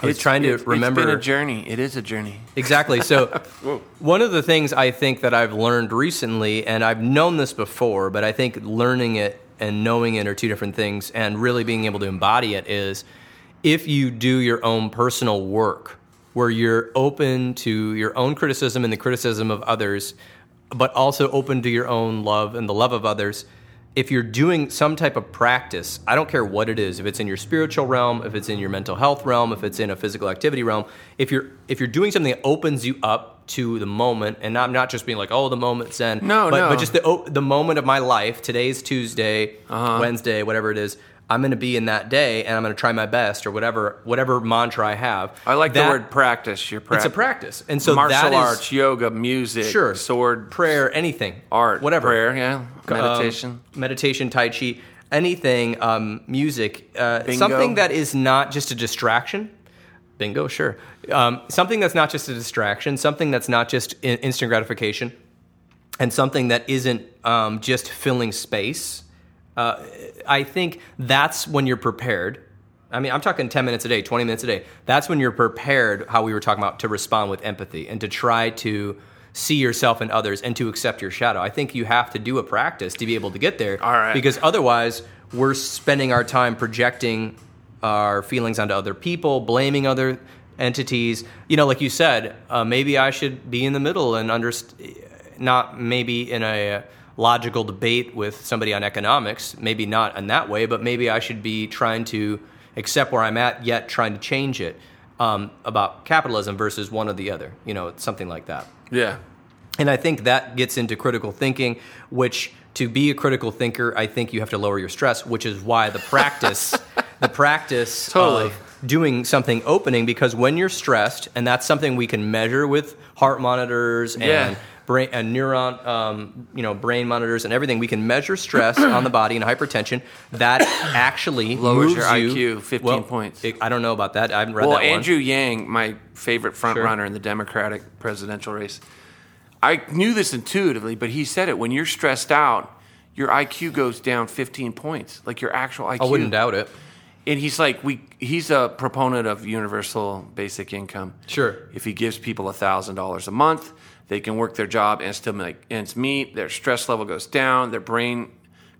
I was It's- trying to it's- remember It's been a journey. It is a journey. exactly. So, one of the things I think that I've learned recently, and I've known this before, but I think learning it and knowing it are two different things, and really being able to embody it is if you do your own personal work, where you're open to your own criticism and the criticism of others, but also open to your own love and the love of others. If you're doing some type of practice, I don't care what it is, if it's in your spiritual realm, if it's in your mental health realm, if it's in a physical activity realm, if you're if you're doing something that opens you up to the moment and not not just being like, oh, the moment's zen. No, but, no. but just the the moment of my life. Today's Tuesday, Uh-huh. Wednesday, whatever it is. I'm going to be in that day, and I'm going to try my best, or whatever whatever mantra I have. I like That- the word practice. Your It's a practice, and so martial that is- arts, yoga, music, sure sword, prayer, anything, art, whatever, prayer, yeah, meditation. um, meditation, tai chi, anything, um, music, uh, Bingo. something that is not just a distraction. Bingo, sure. Um, something that's not just a distraction, something that's not just in- instant gratification, and something that isn't um, just filling space. Uh, I think that's when you're prepared. I mean, I'm talking 10 minutes a day, 20 minutes a day. That's when you're prepared, how we were talking about, to respond with empathy and to try to see yourself in others and to accept your shadow. I think you have to do a practice to be able to get there. All right. Because otherwise, we're spending our time projecting our feelings onto other people, blaming other entities. You know, like you said, uh, maybe I should be in the middle and understand, not maybe in a logical debate with somebody on economics, maybe not in that way, but maybe I should be trying to accept where I'm at, yet trying to change it um, about capitalism versus one or the other. You know, something like that. Yeah. And I think that gets into critical thinking, which to be a critical thinker, I think you have to lower your stress, which is why the practice, the practice Totally. of doing something opening, because when you're stressed, and that's something we can measure with heart monitors and Yeah. Brain and neuron, um, you know, brain monitors and everything, we can measure stress on the body and hypertension. That actually Lowers your you, IQ 15 well, points. it- I don't know about that. I haven't read Well, that one. Andrew Yang, my favorite front Sure. runner in the Democratic presidential race, I knew this intuitively, but he said it. When you're stressed out, your IQ goes down 15 points, like your actual IQ. I wouldn't doubt it. And he's like, we. He's a proponent of universal basic income. Sure. If he gives people a thousand dollars a month, they can work their job and still make ends meet. Their stress level goes down. Their brain,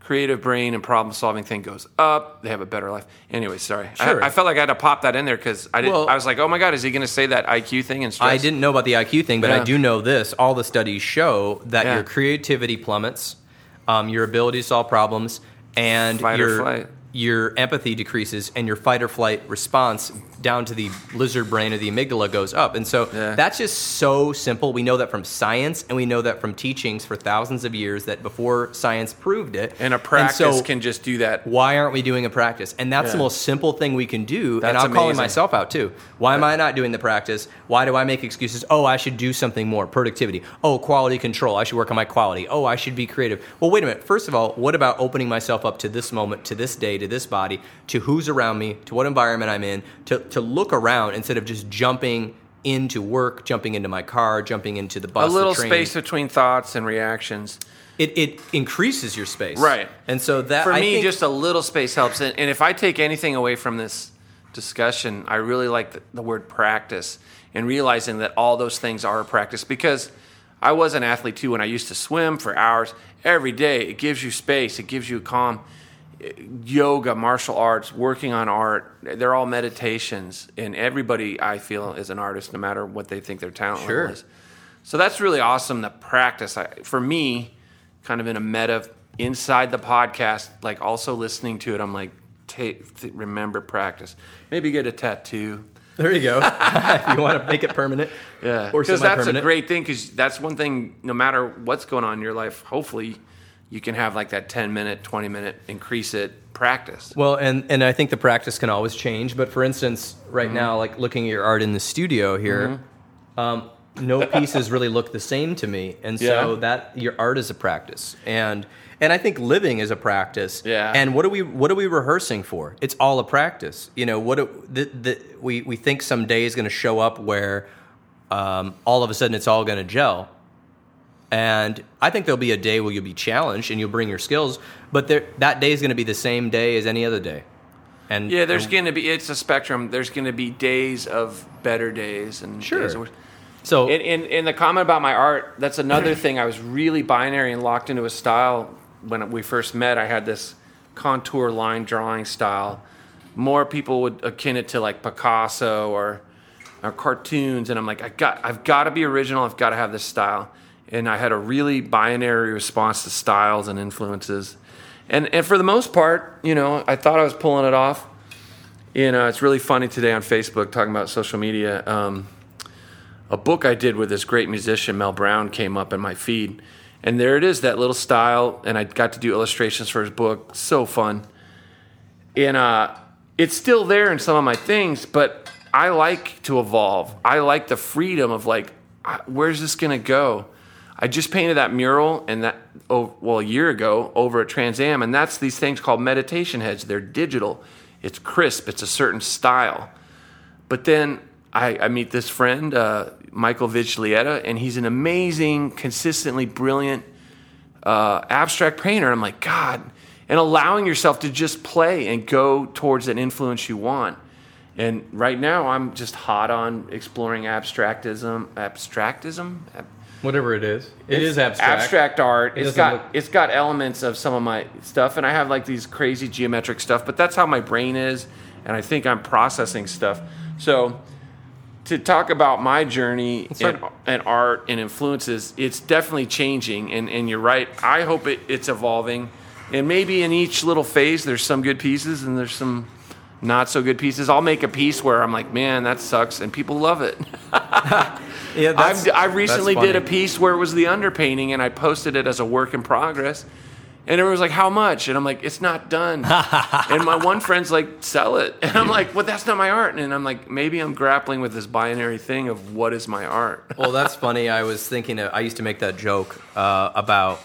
creative brain, and problem solving thing goes up. They have a better life. Anyway, sorry. Sure. I, I felt like I had to pop that in there because I didn't. Well- I was like, oh my god, is he going to say that IQ thing and stress? I didn't know about the IQ thing, but I do know this. All the studies show that Yeah. your creativity plummets, um, your ability to solve problems, and Fight your flight. your empathy decreases, and your fight or flight response down to the lizard brain or the amygdala goes up. And so Yeah. that's just so simple. We know that from science, and we know that from teachings for thousands of years that before science proved it. And a practice so can just do that. why aren't we doing a practice? And that's the most simple thing we can do. and I'm calling myself out too. Why am I not doing the practice? Why do I make excuses? Oh, I should do something more. Productivity. Oh, quality control. I should work on my quality. Oh, I should be creative. Well, wait a minute. First of all, what about opening myself up to this moment, to this day, to this body, to who's around me, to what environment I'm in, to, to look around instead of just jumping into work, jumping into my car, jumping into the A bus, the little train, space between thoughts and reactions. It, it increases your space, Right. And so that For I me, think- just a little space helps. And, and if I take anything away from this discussion, I really like the, the word practice and realizing that all those things are a practice because I was an athlete too when I used to swim for hours every day. It gives you space, it gives you calm. Yoga, martial arts, working on art, they're all meditations. And everybody, I feel, is an artist no matter what they think their talent Sure. level is. So that's really awesome. The practice I, for me, kind of in a meta inside the podcast, like also listening to it. I'm like, take, th- remember practice. Maybe get a tattoo. there you go. if you want to make it permanent, Yeah, because that's a great thing. Because that's one thing. No matter what's going on in your life, hopefully, you can have like that 10 minute, 20 minute, increase it practice. Well, and and I think the practice can always change. But for instance, right Mm-hmm. now, like looking at your art in the studio here, um, no pieces really look the same to me, and so Yeah. that your art is a practice, and and I think living is a practice. Yeah. And what are we what are we rehearsing for? It's all a practice. You know what? do- The, the, we we think some day is going to show up where um, all of a sudden it's all going to gel. And I think there'll be a day where you'll be challenged and you'll bring your skills, but there, that day is going to be the same day as any other day. And Yeah, there's going to be. It's a spectrum. There's going to be days of better days and Sure. days of worse. so in, and, and the comment about my art, that's another thing. I was really binary and locked into a style when we first met. I had this contour line drawing style. More people would akin it to like Picasso or, or cartoons. And I'm like, I got, I've got to be original. I've got to have this style. And I had a really binary response to styles and influences. And, and for the most part, you know, I thought I was pulling it off. You know, it's really funny today on Facebook talking about social media. Um, a book I did with this great musician Mel Brown came up in my feed, and there it is, that little style, and I got to do illustrations for his book. So fun, and uh, it's still there in some of my things, but I like to evolve. I like the freedom of like, uh, where's this gonna go? I just painted that mural and that oh, well a year ago over at Trans Am, and that's these things called meditation heads. They're digital. It's crisp. It's a certain style. But then I, I meet this friend, uh, Michael Viglietta, and he's an amazing, consistently brilliant uh, abstract painter. I'm like, God, and allowing yourself to just play and go towards an influence you want. And right now, I'm just hot on exploring abstractism. Abstractism? Ab- whatever it is, it is abstract. abstract art. It it's doesn't got look- it's got elements of some of my stuff, and I have like these crazy geometric stuff. But that's how my brain is, and I think I'm processing stuff. So to talk about my journey and, in art and influences, it's definitely changing. And and you're right. I hope it, it's evolving, and maybe in each little phase, there's some good pieces and there's some not so good pieces. I'll make a piece where I'm like, man, that sucks, and people love it. Yeah, I've, I recently did a piece where it was the underpainting, and I posted it as a work in progress. And everyone was like, "How much?" And I'm like, "It's not done." and my one friend's like, "Sell it." And I'm like, "Well, that's not my art." And I'm like, maybe I'm grappling with this binary thing of what is my art? Well, that's funny. I was thinking. Of, I used to make that joke uh, about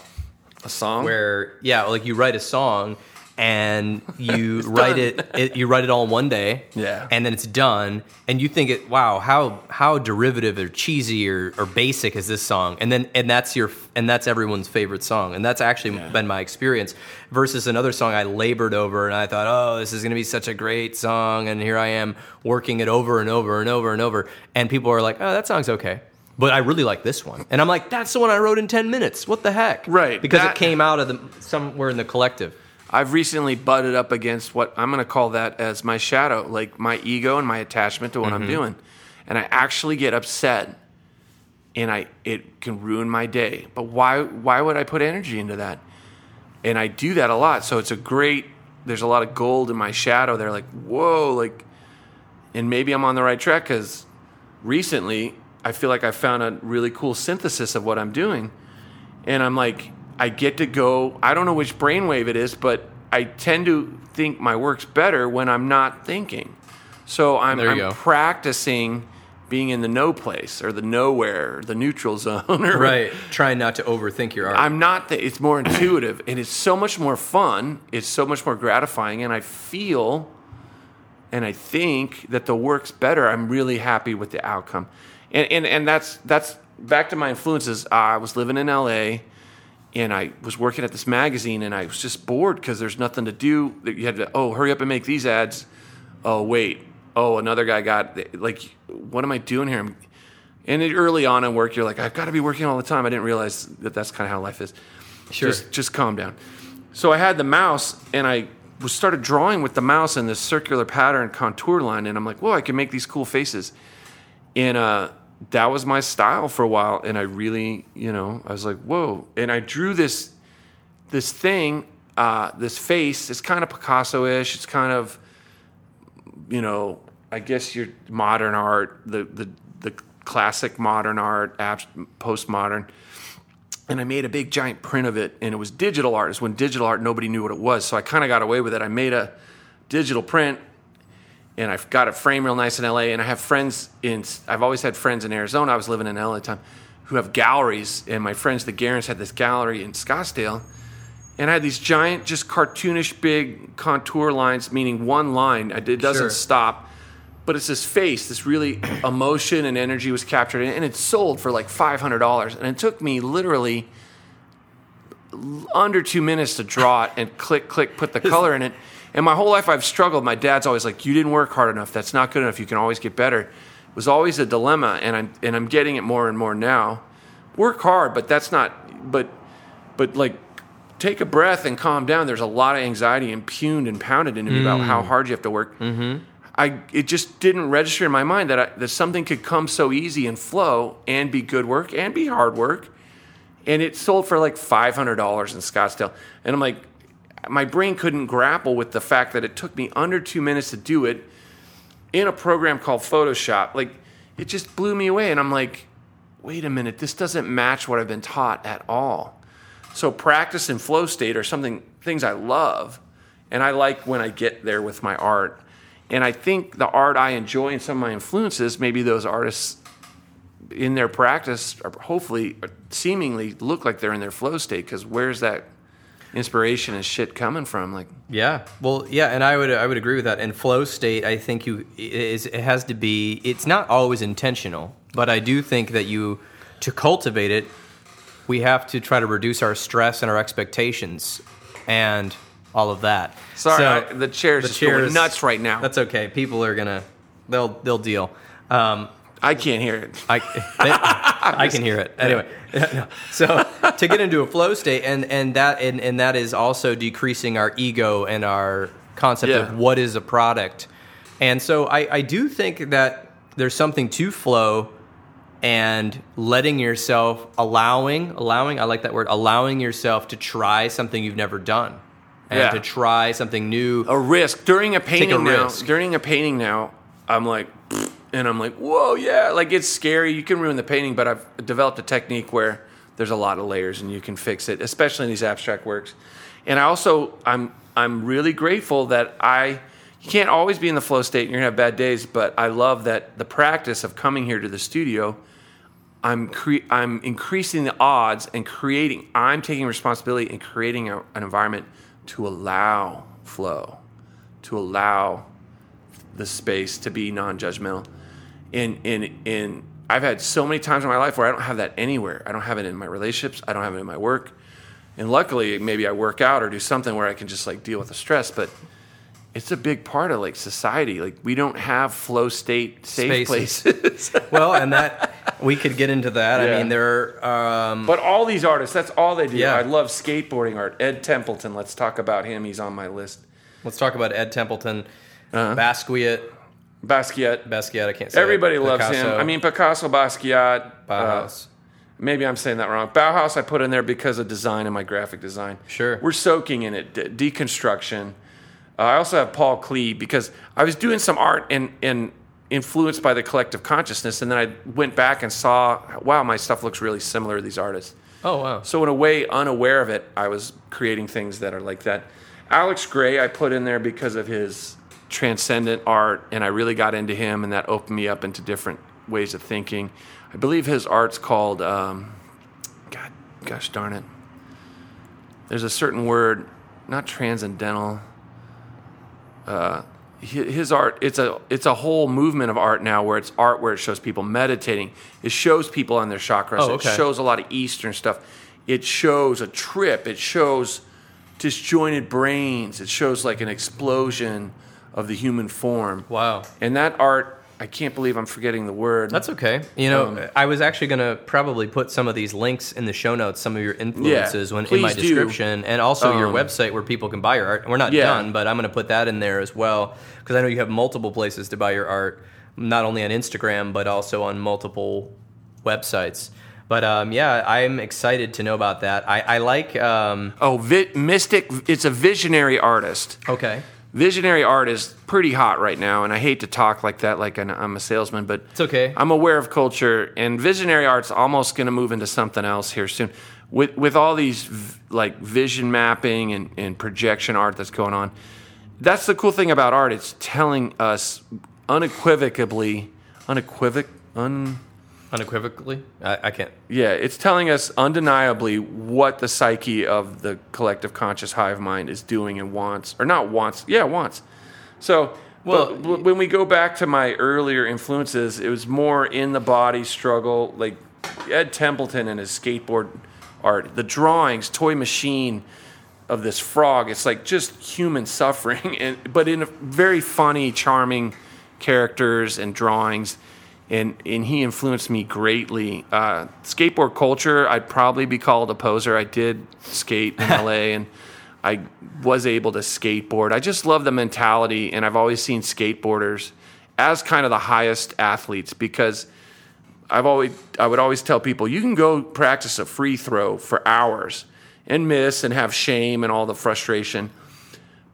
A song? where yeah, like you write a song and you write it, it you write it all in one day Yeah. and then it's done and you think it wow how how derivative or cheesy or, or basic is this song and then and that's your and that's everyone's favorite song and that's actually Yeah. been my experience versus another song I labored over and I thought oh this is gonna be such a great song and here I am working it over and over and over and over and people are like oh that song's okay but I really like this one, and I'm like, "That's the one I wrote in ten minutes. What the heck?" Right, Because that- it came out of the somewhere in the collective. I've recently butted up against what I'm going to call that as my shadow, like my ego and my attachment to what I'm mm-hmm. doing. And I actually get upset and I it can ruin my day. But why why would I put energy into that? And I do that a lot. So it's a great there's a lot of gold in my shadow. They're like, "Whoa, like and maybe I'm on the right track cuz recently I feel like I found a really cool synthesis of what I'm doing and I'm like, I get to go. I don't know which brainwave it is, but I tend to think my work's better when I'm not thinking. So I'm, I'm practicing being in the no place or the nowhere, or the neutral zone. Or Right. Trying not to overthink your art. I'm not. The, it's more intuitive, and it's so much more fun. It's so much more gratifying, and I feel, and I think that the work's better. I'm really happy with the outcome, and and and that's that's back to my influences. I was living in L.A. and I was working at this magazine, and I was just bored because there's nothing to do. You had to oh hurry up and make these ads. Oh wait, oh another guy got like what am I doing here? And early on in work, you're like I've got to be working all the time. I didn't realize that that's kind of how life is. Sure. Just just calm down. So I had the mouse, and I was started drawing with the mouse in this circular pattern contour line, and I'm like, whoa, I can make these cool faces. And uh, that was my style for a while, and I really, you know, I was like, whoa. And I drew this this thing, uh, this face. It's kind of Picasso-ish. It's kind of, you know, I guess your modern art, the the the classic modern art, postmodern and I made a big giant print of it, and it was digital art. It's when digital art nobody knew what it was, so I kind of got away with it. I made a digital print, and I've got it framed real nice in LA. And I have friends in. I've always had friends in Arizona. I was living in LA at the time, who have galleries, and my friends the Garens had this gallery in Scottsdale, and I had these giant, just cartoonish big contour lines, meaning one line. It doesn't Sure. stop but it's this face, this really emotion and energy was captured and it sold for like five hundred dollars. And it took me literally under two minutes to draw it and click, click, put the color in it. And my whole life I've struggled. My dad's always like, "You didn't work hard enough. That's not good enough. You can always get better." It was always a dilemma, and I'm and I'm getting it more and more now. Work hard, but that's not. But but like take a breath and calm down. There's a lot of anxiety impugned and pounded into me about how mm. hard you have to work. Mm-hmm. I it just didn't register in my mind that I, that something could come so easy and flow and be good work and be hard work. And it sold for like five hundred dollars in Scottsdale, and I'm like, my brain couldn't grapple with the fact that it took me under two minutes to do it in a program called Photoshop. Like it just blew me away, and I'm like, wait a minute, this doesn't match what I've been taught at all. So practice and flow state are something things I love, and I like when I get there with my art. And I think the art I enjoy and some of my influences, maybe those artists in their practice, are hopefully, seemingly look like they're in their flow state. Because where's that inspiration and shit coming from? Like, Yeah. Well, yeah, and I would I would agree with that. And flow state, I think you is it has to be. It's not always intentional, but I do think that you to cultivate it, we have to try to reduce our stress and our expectations, and all of that. sorry, So- I- the chair's just going nuts right now. That's okay. People are gonna they'll they'll deal. Um, I can't hear it. I, they- I can hear it anyway. so to get into a flow state, and and that and, and that is also decreasing our ego and our concept Yeah. of what is a product. And so I, I do think that there's something to flow and letting yourself allowing allowing I like that word allowing yourself to try something you've never done and Yeah. to try something new. a risk during a painting a now. risk. During a painting now, I'm like, and I'm like, whoa, yeah, like it's scary. You can ruin the painting, but I've developed a technique where there's a lot of layers and you can fix it, especially in these abstract works. And I also, I'm, I'm really grateful that I. You can't always be in the flow state. and You're gonna have bad days, but I love that the practice of coming here to the studio. I'm cre- I'm increasing the odds and creating. I'm taking responsibility and creating a, an environment to allow flow, to allow the space to be non-judgmental. And and and I've had so many times in my life where I don't have that anywhere. I don't have it in my relationships. I don't have it in my work. And luckily, maybe I work out or do something where I can just like deal with the stress. But it's a big part of like society. Like we don't have flow state safe Spaces. places. well, and that we could get into that. Yeah. I mean, there are. Um, But all these artists, that's all they do. Yeah. I love skateboarding art. Ed Templeton, let's talk about him. He's on my list. let's talk about Ed Templeton, Uh-huh. Basquiat. Basquiat. Basquiat, I can't say. Everybody it. loves Picasso, him. I mean, Picasso, Basquiat. uh, Bauhaus. maybe I'm saying that wrong. Bauhaus, I put in there because of design and my graphic design. Sure. We're soaking in it, de- deconstruction. Uh, I also have Paul Klee because I was doing some art and, and influenced by the collective consciousness, and then I went back and saw, wow, my stuff looks really similar to these artists. oh wow. So in a way, unaware of it, I was creating things that are like that. Alex Grey, I put in there because of his transcendent art, and I really got into him, and that opened me up into different ways of thinking. I believe his art's called, um, God, gosh darn it. There's a certain word, not transcendental. Uh, his art it's a it's a whole movement of art now where it's art where it shows people meditating it shows people on their chakras Oh, okay. it shows a lot of eastern stuff it shows a trip it shows disjointed brains it shows like an explosion of the human form Wow. and that art i can't believe i'm forgetting the word That's okay. You know, Um, I was actually going to probably put some of these links in the show notes, some of your influences when in my please do. description, and also your Um, website where people can buy your art. We're not Yeah. done, but I'm going to put that in there as well because I know you have multiple places to buy your art, not only on Instagram but also on multiple websites. But um, yeah, I'm excited to know about that. I, I like. Um, oh vi- mystic it's a visionary artist okay, visionary art is pretty hot right now and i hate to talk like that like an, i'm a salesman but it's okay. I'm aware of culture, and visionary art's almost going to move into something else here soon. With with all these v- like vision mapping and, and projection art that's going on, that's the cool thing about art. It's telling us unequivocally, unequivoc, un, Unequivocally, I, I can't. yeah, it's telling us undeniably what the psyche of the collective conscious hive mind is doing and wants, or not wants, yeah, wants. So, Well, well, but when we go back to my earlier influences, it was more in the body struggle, like Ed Templeton and his skateboard art, the drawings, toy machine of this frog. It's like just human suffering, and but in a very funny, charming characters and drawings. And, and he influenced me greatly. Uh, skateboard culture, I'd probably be called a poser. I did skate in LA and I was able to skateboard. I just love the mentality, and I've always seen skateboarders as kind of the highest athletes because I've always I would always tell people you can go practice a free throw for hours and miss and have shame and all the frustration,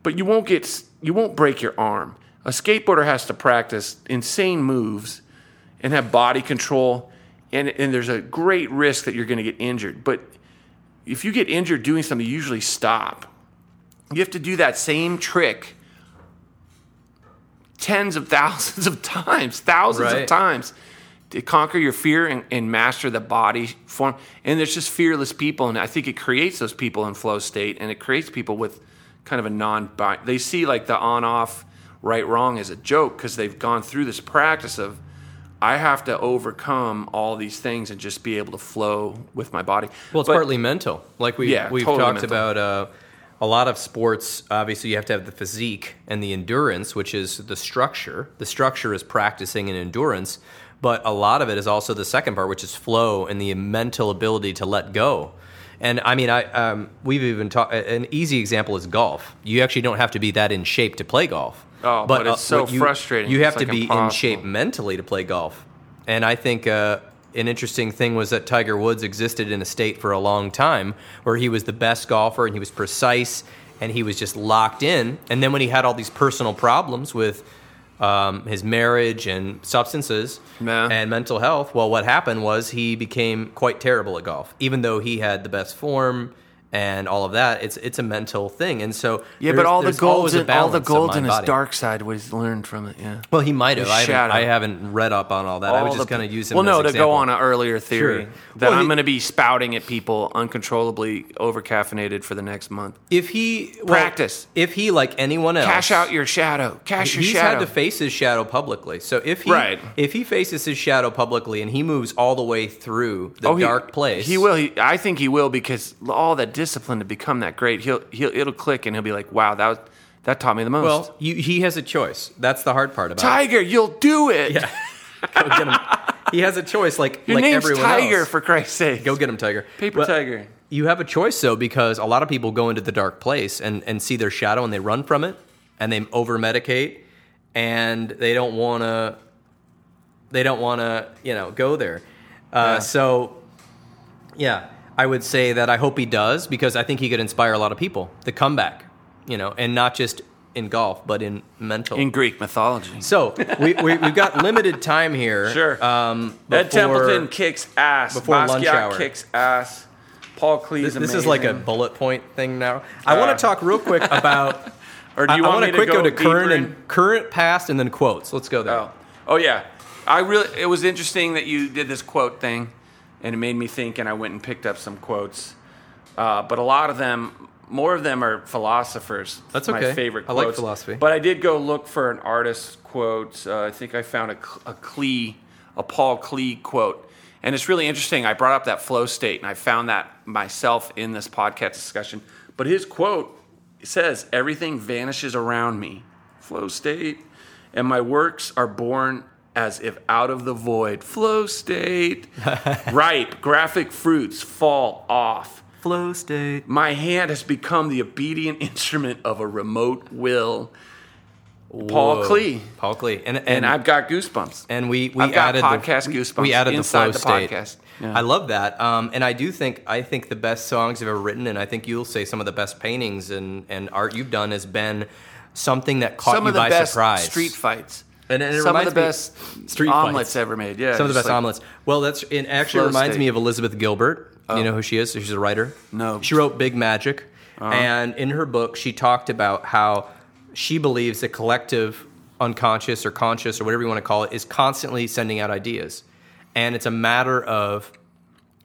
but you won't get you won't break your arm. A skateboarder has to practice insane moves and have body control, and and there's a great risk that you're going to get injured. But if you get injured doing something, you usually stop. You have to do that same trick tens of thousands of times, thousands Right. of times to conquer your fear and, and master the body form. And there's just fearless people, and I think it creates those people in flow state, and it creates people with kind of a non. They see like the on-off, right-wrong as a joke because they've gone through this practice of. I have to overcome all these things and just be able to flow with my body. Well, it's But- partly mental. Like we Yeah, we've totally talked mental. about uh, a lot of sports. Obviously, you have to have the physique and the endurance, which is the structure. The structure is practicing and endurance, but a lot of it is also the second part, which is flow and the mental ability to let go. And I mean, I um, we've even talked. An easy example is golf. You actually don't have to be that in shape to play golf. Oh, but it's so you, frustrating. You have It's to like be in shape mentally to play golf. And I think uh, an interesting thing was that Tiger Woods existed in a state for a long time where he was the best golfer and he was precise and he was just locked in. And then when he had all these personal problems with um, his marriage and substances Yeah. and mental health, well, what happened was he became quite terrible at golf, even though he had the best form. And all of that, it's it's a mental thing, and so Yeah, but all the gold, all the gold mind in his body. dark side, he's learned from it. Yeah. Well, he might have. I haven't. I haven't read up on all that. I was just going to use him. Well, no, to example. go on an earlier theory Sure. that Well, I'm going to be spouting at people uncontrollably over caffeinated for the next month. If he well, Practice. if he like anyone else, Cash out your shadow. Cash your he's shadow. had to face his shadow publicly. So if he Right. if he faces his shadow publicly and he moves all the way through the Oh, he- dark place, He will. He, I think he will because all that discipline to become that great. He'll he'll it'll click and he'll be like, wow, that was, that taught me the most. Well, you, he has a choice. That's the hard part about Tiger, you'll do it. it. Go get him. He has a choice, like Your like name's everyone Tiger, else. for Christ's sake. Go get him, Tiger. Paper Well, Tiger. You have a choice though, because a lot of people go into the dark place and, and see their shadow and they run from it and they over medicate and they don't want to they don't want to you know go there. Uh, So yeah, I would say that I hope he does because I think he could inspire a lot of people The comeback, you know, and not just in golf but in mental. In Greek mythology. so we, we we've got limited time here. Sure. Um, Ed Templeton kicks ass. before lunch Basquiat hour. kicks ass. Paul Klee This, is this is like a bullet point thing now. I want Uh, to talk real quick about. Or do you I, want want to quick go, to deeper current in? and current, past, and then quotes. Let's go there. Oh, oh yeah. I really. It was interesting that you did this quote thing, and it made me think. And I went and picked up some quotes, uh, but a lot of them more of them are philosophers. That's My okay. favorite I like philosophy. But I did go look for an artist quote. Uh, I think I found a, a Klee, a Paul Klee quote. And it's really interesting. I brought up that flow state, and I found that myself in this podcast discussion. But his quote says, Everything vanishes around me, flow state, and my works are born as if out of the void, flow state. Ripe, graphic fruits fall off. Flow state. My hand has become the obedient instrument of a remote will. Paul Whoa. Klee. Paul Klee. And, and, And I've got goosebumps. and we, we I've got added podcast the, goosebumps We added the the flow state. podcast. Yeah. I love that. Um, and I do think I think the best songs I've ever written, and I think you'll say some of the best paintings and, and art you've done has been something that caught Some you of the by best surprise. street fights. And- and it Some of the me- best Street omelets fights. ever made. Yeah, Some of the best like- omelets. Well, that's it. Actually reminds state. me of Elizabeth Gilbert. You know who she is? She's a writer. No. Uh-huh. She wrote Big Magic, and in her book, she talked about how she believes the collective unconscious or conscious or whatever you want to call it is constantly sending out ideas, and it's a matter of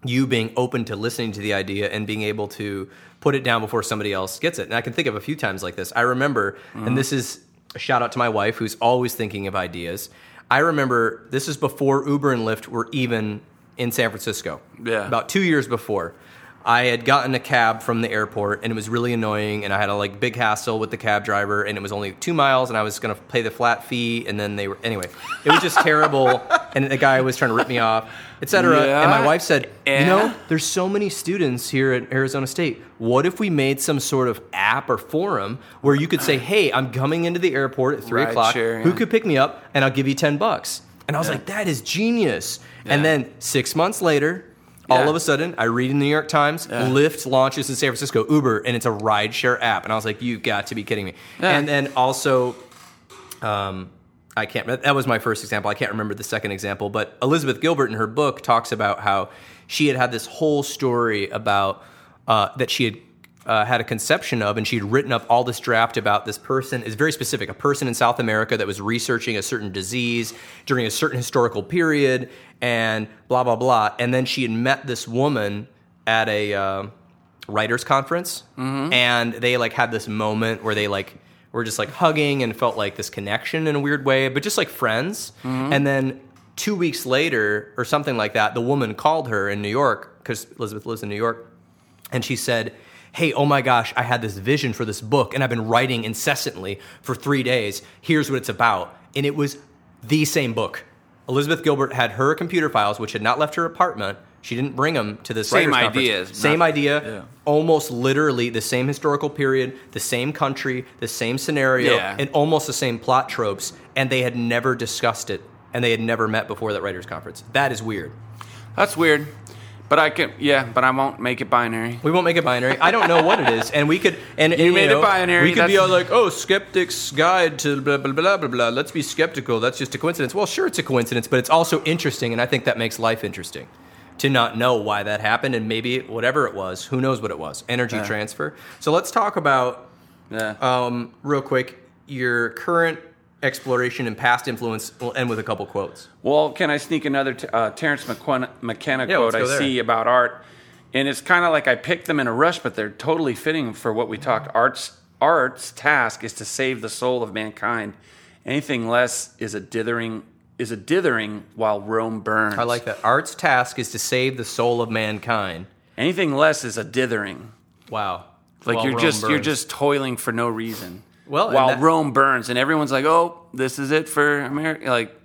you being open to listening to the idea and being able to put it down before somebody else gets it. And I can think of a few times like this. I remember, and this is shout out to my wife who's always thinking of ideas. I remember this is before Uber and Lyft were even in San Francisco. Yeah. About two years before. I had gotten a cab from the airport and it was really annoying and I had a like big hassle with the cab driver and it was only two miles and I was gonna pay the flat fee and then they were anyway. It was just terrible and the guy was trying to rip me off, etc. And my wife said, You know, there's so many students here at Arizona State. What if we made some sort of app or forum where you could say, "Hey, I'm coming into the airport at three Right, o'clock. sure, Who could pick me up, and I'll give you ten bucks?" And I was Yeah. like, "That is genius." Yeah. And then six months later. All of a sudden, I read in the New York Times, Yeah. Lyft launches in San Francisco, Uber, and it's a rideshare app. And I was like, you got to be kidding me. Yeah. And then also, um, I can't. That was my first example. I can't remember the second example. But Elizabeth Gilbert in her book talks about how she had had this whole story about uh, that she had uh, had a conception of, and she'd written up all this draft about this person. is very specific. A person in South America that was researching a certain disease during a certain historical period, and blah blah blah. And then she had met this woman at a uh, writers conference, and they like had this moment where they like were just like hugging and felt like this connection in a weird way, but just like friends. And then two weeks later, or something like that, the woman called her in New York because Elizabeth lives in New York, and she said. Hey, oh my gosh, I had this vision for this book and I've been writing incessantly for three days. Here's what it's about. And it was the same book. Elizabeth Gilbert had her computer files, which had not left her apartment. She didn't bring them to the Same conference. ideas, Same not- idea. yeah. Almost literally the same historical period, the same country, the same scenario, Yeah. and almost the same plot tropes. And they had never discussed it, and they had never met before that writers' conference. That is weird. That's weird. But I can, yeah, but I won't make it binary. We won't make it binary. I don't know what it is, and we could. And and, made it binary, We could be all like, "Oh, skeptics' guide to blah blah blah blah blah." Let's be skeptical. That's just a coincidence. Well, sure, it's a coincidence, but it's also interesting, and I think that makes life interesting. To not know why that happened, and maybe whatever it was, who knows what it was? Energy Yeah. transfer. So let's talk about Yeah. um, real quick your current exploration and past influence. We'll end with a couple quotes. Well, can I sneak another t- uh, Terence McKenna Yeah, quote I there. see about art? And it's kind of like I picked them in a rush, but they're totally fitting for what we talked. Art's art's task is to save the soul of mankind. Anything less is a dithering is a dithering while Rome burns. I like that. Art's task is to save the soul of mankind. anything less is a dithering. Wow. Like While you're Rome just you're just toiling for no reason. Well, while that- Rome burns, and everyone's like, "Oh, this is it for America." Like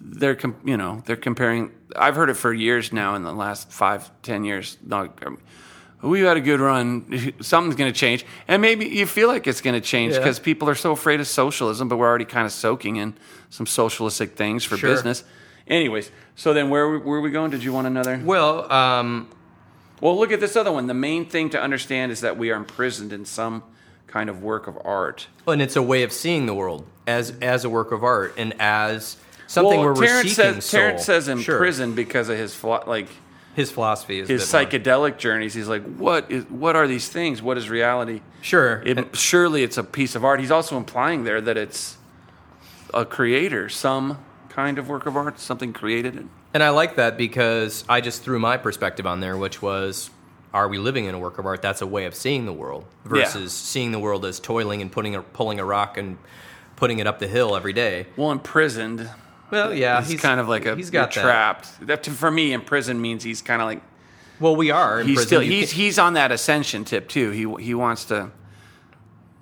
they're you know they're comparing. I've heard it for years now. In the last five ten years, not, um, we had a good run. Something's going to change, and maybe you feel like it's going to change Yeah. because people are so afraid of socialism. But we're already kind of soaking in some socialistic things for Sure. business. Anyways, so then where where are we going? Did you want another? Well, um, Well, look at this other one. The main thing to understand is that we are imprisoned in some kind of work of art. and it's a way of seeing the world as as a work of art and as something well, where we're seeking says soul. Terence says in Sure. prison because of his like His philosophy is his bit more- psychedelic journeys. He's like, what is what are these things? What is reality? Sure. It, And- surely it's a piece of art. He's also implying there that it's a creator, some kind of work of art, something created. And I like that because I just threw my perspective on there, which was are we living in a work of art? That's a way of seeing the world versus seeing the world as toiling and putting a, pulling a rock and putting it up the hill every day. Well, imprisoned. Well, yeah, He's, kind of like a he's got trapped. That, for me, imprisoned means he's kind of like Well, we are. In he's prison. still he's he's on that ascension tip too. He he wants to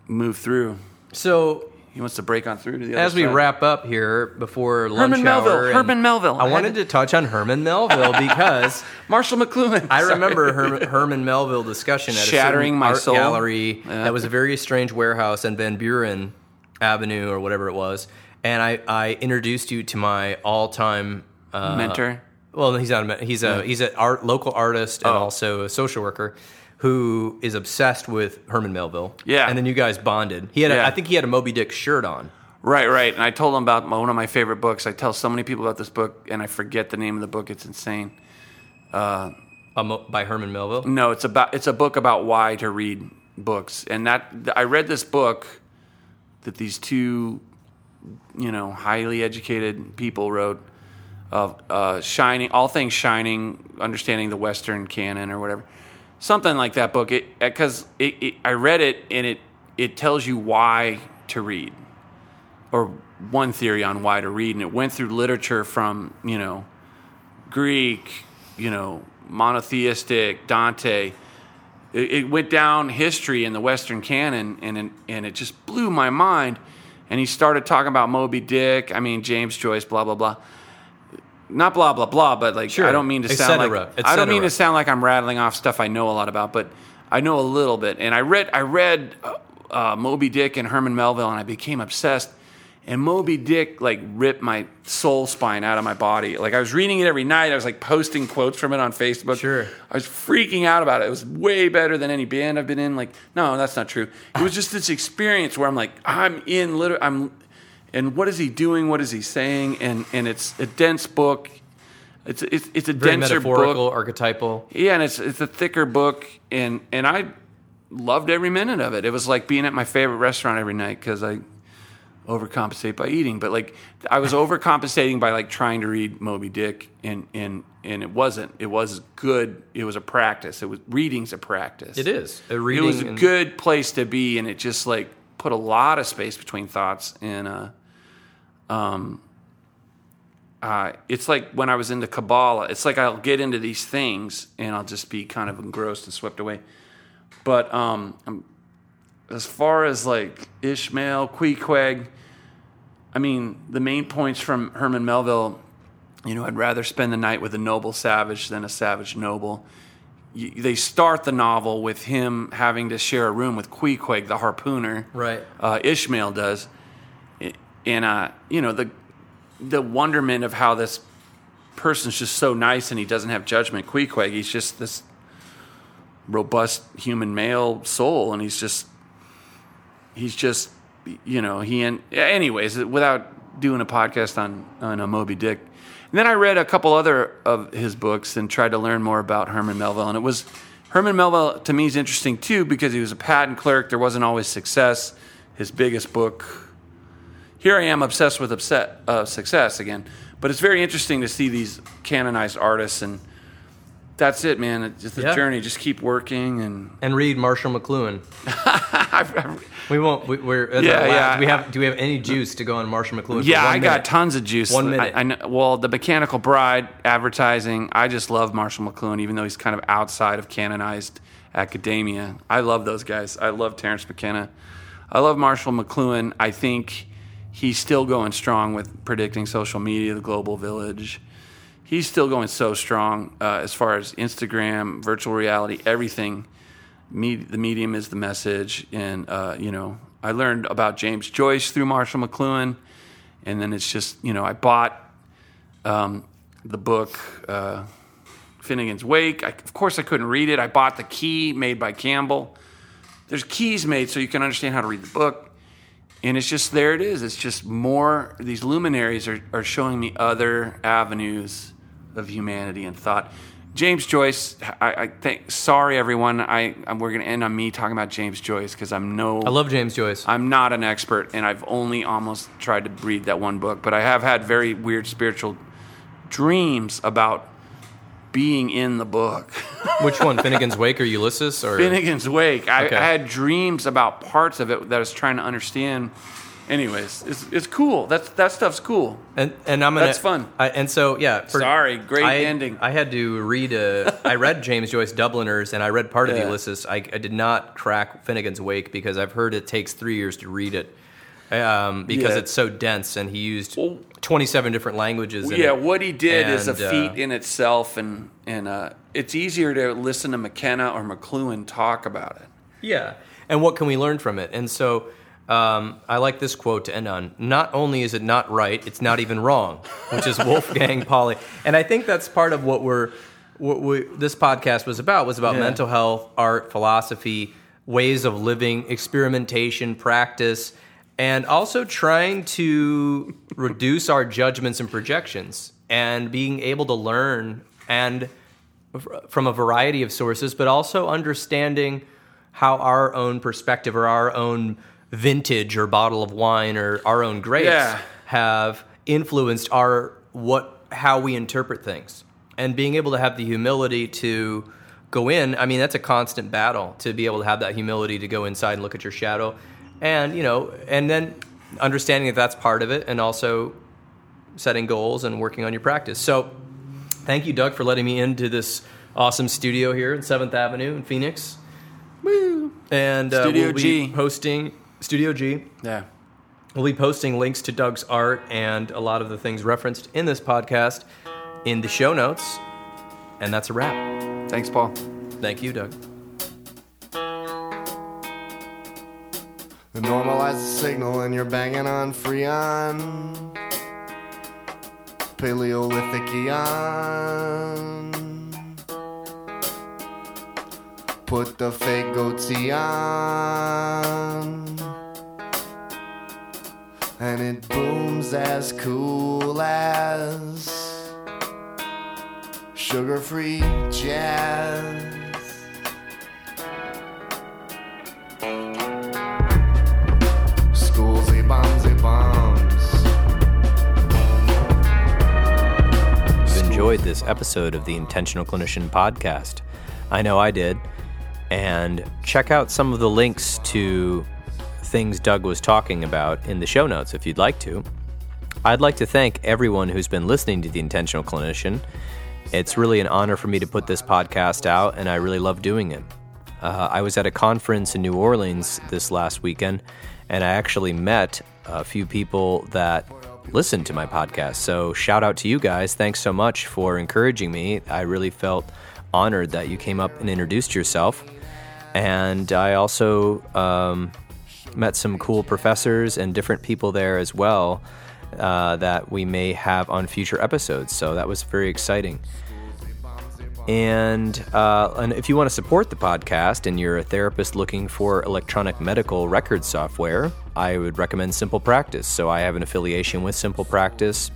move through. so He wants to break on through to the other as we side. wrap up here before lunch Herman hour, Melville, and Herman Melville. I I wanted to touch on Herman Melville because Marshall McLuhan. I Sorry. remember Herman, Herman Melville discussion at a Shattering certain my art soul. gallery Yeah. that was a very strange warehouse on Van Buren Avenue or whatever it was, and I, I introduced you to my all time uh, mentor. Well, he's not a men- he's a he's an art local artist and Oh. also a social worker who is obsessed with Herman Melville. Yeah. and then you guys bonded. He had a, Yeah. I think he had a Moby Dick shirt on. Right, right. And I told him about my, one of my favorite books. I tell so many people about this book, and I forget the name of the book. It's insane. uh, Mo- by Herman Melville. No, it's about it's a book about why to read books, and that I read this book that these two, you know, highly educated people wrote of uh, shining, all things shining, understanding the Western canon or whatever, something like that book. It uh, because it, it, I read it and it it tells you why to read, or one theory on why to read, and it went through literature from you know Greek, you know, monotheistic, Dante. It, it went down history in the Western canon, and and it just blew my mind. And he started talking about Moby Dick. I mean James Joyce, blah blah blah. Not blah blah blah, but like Sure, I don't mean to sound cetera, like I don't mean to sound like I'm rattling off stuff I know a lot about, but I know a little bit. And I read I read uh, uh, Moby Dick and Herman Melville, and I became obsessed. And Moby Dick like ripped my soul spine out of my body. Like I was reading it every night. I was like posting quotes from it on Facebook. Sure. I was freaking out about it. It was way better than any band I've been in. Like, no, that's not true. It was just this experience where I'm like, I'm in literally, I'm, and what is he doing? What is he saying? And and it's a dense book. It's it's it's a Very denser metaphorical, book. archetypal. Yeah, and it's it's a thicker book, and and I loved every minute of it. It was like being at my favorite restaurant every night because I overcompensate by eating. But like I was overcompensating by like trying to read Moby Dick, and and and it wasn't. It was good. It was a practice. It was reading's a practice. It is a It was a good place to be, and it just like put a lot of space between thoughts and. uh uh, it's like when I was into Kabbalah. It's like I'll get into these things and I'll just be kind of engrossed and swept away. But um, um, as far as like Ishmael, Queequeg, I mean, the main points from Herman Melville, you know, I'd rather spend the night with a noble savage than a savage noble. You, they start the novel with him having to share a room with Queequeg, the harpooner. Right. Uh, Ishmael does. And, uh, you know, the the wonderment of how this person's just so nice and he doesn't have judgment. Queequeg, he's just this robust human male soul, and he's just he's just you know he and anyways without doing a podcast on on a Moby Dick. And then I read a couple other of his books and tried to learn more about Herman Melville, and it was Herman Melville to me is interesting too because he was a patent clerk. There wasn't always success. His biggest book here I am obsessed with upset, uh, success again. But it's very interesting to see these canonized artists, and that's it, man. It's just the Yeah. journey. Just keep working, and and read Marshall McLuhan. We won't. We, we're that's Yeah, yeah. Do we have? Do we have any juice to go on Marshall McLuhan? yeah, I got tons of juice. One I- minute. I, know, well, the Mechanical Bride advertising. I just love Marshall McLuhan, even though he's kind of outside of canonized academia. I love those guys. I love Terence McKenna. I love Marshall McLuhan. I think he's still going strong with predicting social media, the global village. He's still going so strong uh, as far as Instagram, virtual reality, everything. The medium is the message, and uh, you know, I learned about James Joyce through Marshall McLuhan, and then it's just you know, I bought um, the book uh, Finnegan's Wake. I, of course, I couldn't read it. I bought the key made by Campbell. There's keys made so you can understand how to read the book, and it's just there. It is. It's just more. These luminaries are, are showing me other avenues of humanity and thought. James Joyce, I, I think. Sorry, everyone. I, I we're going to end on me talking about James Joyce because I'm no. I love James Joyce. I'm not an expert, and I've only almost tried to read that one book, but I have had very weird spiritual dreams about being in the book. Which one, Finnegan's Wake or Ulysses? Or Finnegan's Wake. I, Okay. I had dreams about parts of it that I was trying to understand. Anyways, it's, it's cool. That's that stuff's cool. and and I'm gonna That's fun. I, and so yeah. for- Sorry, great I, ending. I had to read a. I read James Joyce Dubliners, and I read part of Yeah. Ulysses. I, I did not crack Finnegan's Wake because I've heard it takes three years to read it. Um, because Yeah. it's so dense, and he used Well- 27 different languages. yeah, it. what he did is a And, uh, feat in itself, and and uh, it's easier to listen to McKenna or McLuhan talk about it. Yeah. And what can we learn from it? And so um, I like this quote to end on. Not only is it not right, it's not even wrong, which is Wolfgang Pauli. And I think that's part of what we're what we, this podcast was about was about Yeah. mental health, art, philosophy, ways of living, experimentation, practice, and also trying to reduce our judgments and projections and being able to learn and from a variety of sources, but also understanding how our own perspective or our own vintage or bottle of wine or our own grapes Yeah. have influenced our what how we interpret things and being able to have the humility to go in i mean that's a constant battle to be able to have that humility to go inside and look at your shadow and you know and then understanding that that's part of it and also setting goals and working on your practice so thank you doug for letting me into this awesome studio here in 7th avenue in phoenix Woo! and uh, Studio we'll be G. hosting studio g Yeah. We'll be posting links to Doug's art and a lot of the things referenced in this podcast in the show notes. And that's a wrap. Thanks, Paul. Thank you, Doug. Normalize the signal and you're banging on Freon. Paleolithic Eon. Put the fake goatee on. And it booms as cool as sugar free jazz. Enjoyed this episode of the Intentional Clinician podcast. I know I did. And check out some of the links to things Doug was talking about in the show notes if you'd like to. I'd like to thank everyone who's been listening to The Intentional Clinician. It's really an honor for me to put this podcast out, and I really love doing it. Uh, I was at a conference in New Orleans this last weekend, and I actually met a few people that listen to my podcast. So, shout out to you guys. Thanks so much for encouraging me. I really felt honored that you came up and introduced yourself. And I also um, met some cool professors and different people there as well uh, that we may have on future episodes. So, that was very exciting. And, uh, and if you want to support the podcast and you're a therapist looking for electronic medical record software, I would recommend Simple Practice. So I have an affiliation with Simple Practice.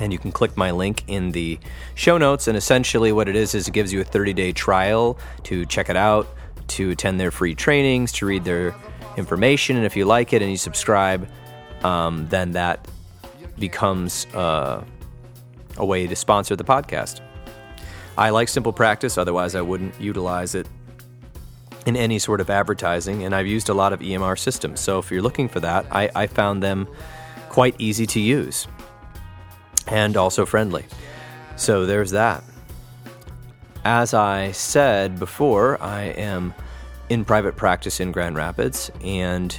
And you can click my link in the show notes. And essentially, what it is, is it gives you a 30 day trial to check it out, to attend their free trainings, to read their information. And if you like it and you subscribe, um, then that becomes uh, a way to sponsor the podcast. I like Simple Practice, otherwise, I wouldn't utilize it in any sort of advertising. And I've used a lot of EMR systems. So if you're looking for that, I, I found them quite easy to use and also friendly. So there's that. As I said before, I am in private practice in Grand Rapids, and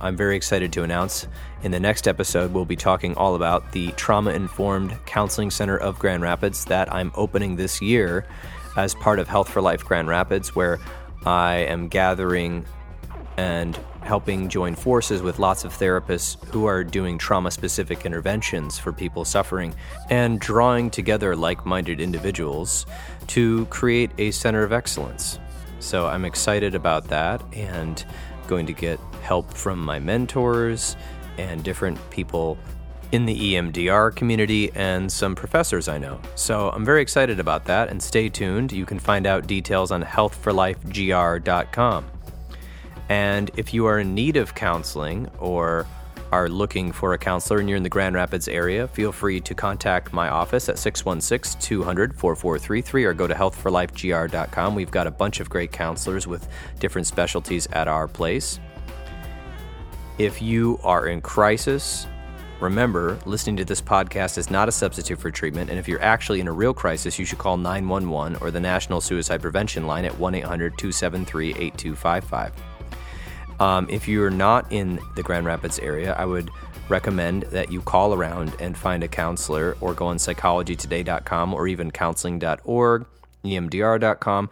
I'm very excited to announce in the next episode, we'll be talking all about the Trauma Informed Counseling Center of Grand Rapids that I'm opening this year as part of Health for Life Grand Rapids, where I am gathering and helping join forces with lots of therapists who are doing trauma specific interventions for people suffering and drawing together like minded individuals to create a center of excellence. So I'm excited about that and going to get help from my mentors and different people in the EMDR community and some professors I know. So I'm very excited about that and stay tuned. You can find out details on healthforlifegr.com. And if you are in need of counseling or are looking for a counselor and you're in the Grand Rapids area, feel free to contact my office at 616 200 4433 or go to healthforlifegr.com. We've got a bunch of great counselors with different specialties at our place. If you are in crisis, remember listening to this podcast is not a substitute for treatment. And if you're actually in a real crisis, you should call 911 or the National Suicide Prevention Line at 1 800 273 8255. Um, if you're not in the Grand Rapids area, I would recommend that you call around and find a counselor or go on psychologytoday.com or even counseling.org, emdr.com.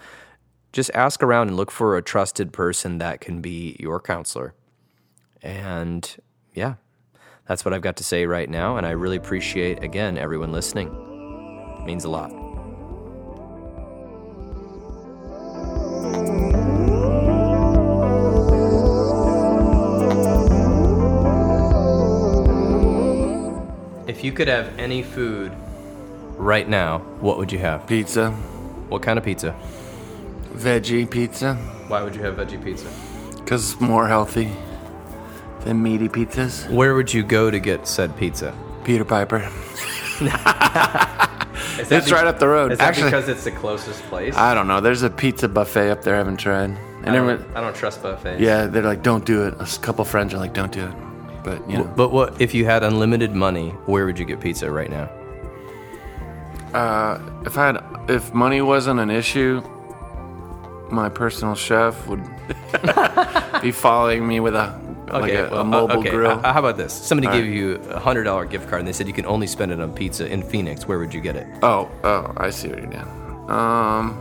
Just ask around and look for a trusted person that can be your counselor. And yeah, that's what I've got to say right now. And I really appreciate, again, everyone listening. It means a lot. If you could have any food right now, what would you have? Pizza, What kind of pizza? veggie pizza, Why would you have veggie pizza? because it's more healthy than meaty pizzas. Where would you go to get said pizza? Peter Piper. Is that It's right up the road. Is that Actually- because it's the closest place? I don't know. There's a pizza buffet up there I haven't tried. I don't, everyone, I don't trust buffets. yeah, they're like, don't do it. A couple friends are like, don't do it. But, you know, But what if you had unlimited money? Where would you get pizza right now? uh, if I had, if money wasn't an issue, my personal chef would be following me with a, like a, well, a mobile uh, okay. grill. uh, how about this? Somebody All gave right. you a hundred dollar gift card, and they said you can only spend it on pizza in Phoenix. Where would you get it? Oh, oh, I see what you're doing. Um,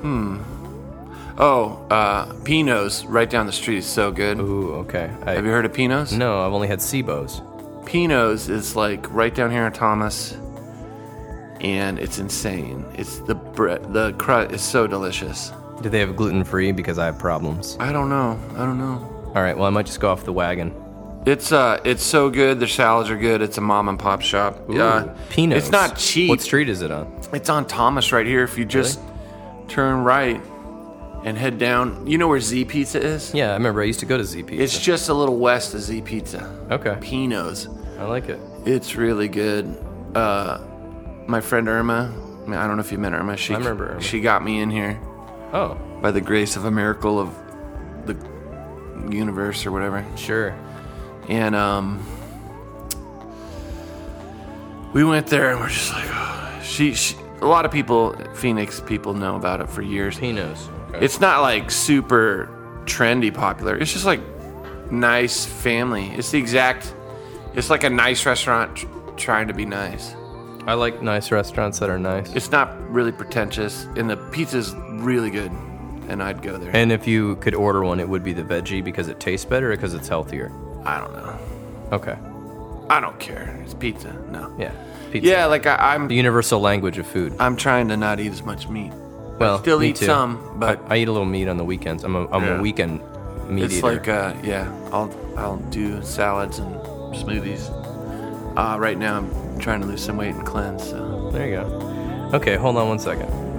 hmm. Oh, uh, Pino's right down the street is so good. Ooh, okay. I, Have you heard of Pino's? No, I've only had Cibos. Pino's is like right down here in Thomas, and it's insane. It's the bread, the crust is so delicious. Do they have gluten free? Because I have problems. I don't know. I don't know. All right. Well, I might just go off the wagon. It's uh, it's so good. Their salads are good. It's a mom and pop shop. Yeah, Pino's. It's not cheap. What street is it on? It's on Thomas right here. If you just turn right and head down, you know where Z Pizza is? Yeah, I remember I used to go to Z Pizza. It's just a little west of Z Pizza. okay. Pino's. I like it. It's really good. Uh, my friend Irma. I, mean, I don't know if you met Irma. She I remember Irma. She got me in here Oh, by the grace of a miracle of the universe or whatever. sure. And um, we went there and we're just like, oh. she, she. A lot of people, Phoenix people, know about it for years. Pinos. Okay. It's not like super trendy popular. It's just like nice family. It's the exact. It's like a nice restaurant tr- trying to be nice. I like nice restaurants that are nice. It's not really pretentious, and the pizza's really good. And I'd go there. And if you could order one, it would be the veggie because it tastes better or because it's healthier. I don't know. Okay. I don't care. It's pizza. No. Yeah. Pizza. Yeah, like I, I'm. The universal language of food. I'm trying to not eat as much meat. Well, still me eat too. some, but I, I eat a little meat on the weekends. I'm a, I'm Yeah. a weekend meat it's eater. It's like uh, yeah, I'll I'll do salads and smoothies. Uh, right now I'm trying to lose some weight and cleanse. So. there you go. Okay, hold on one second.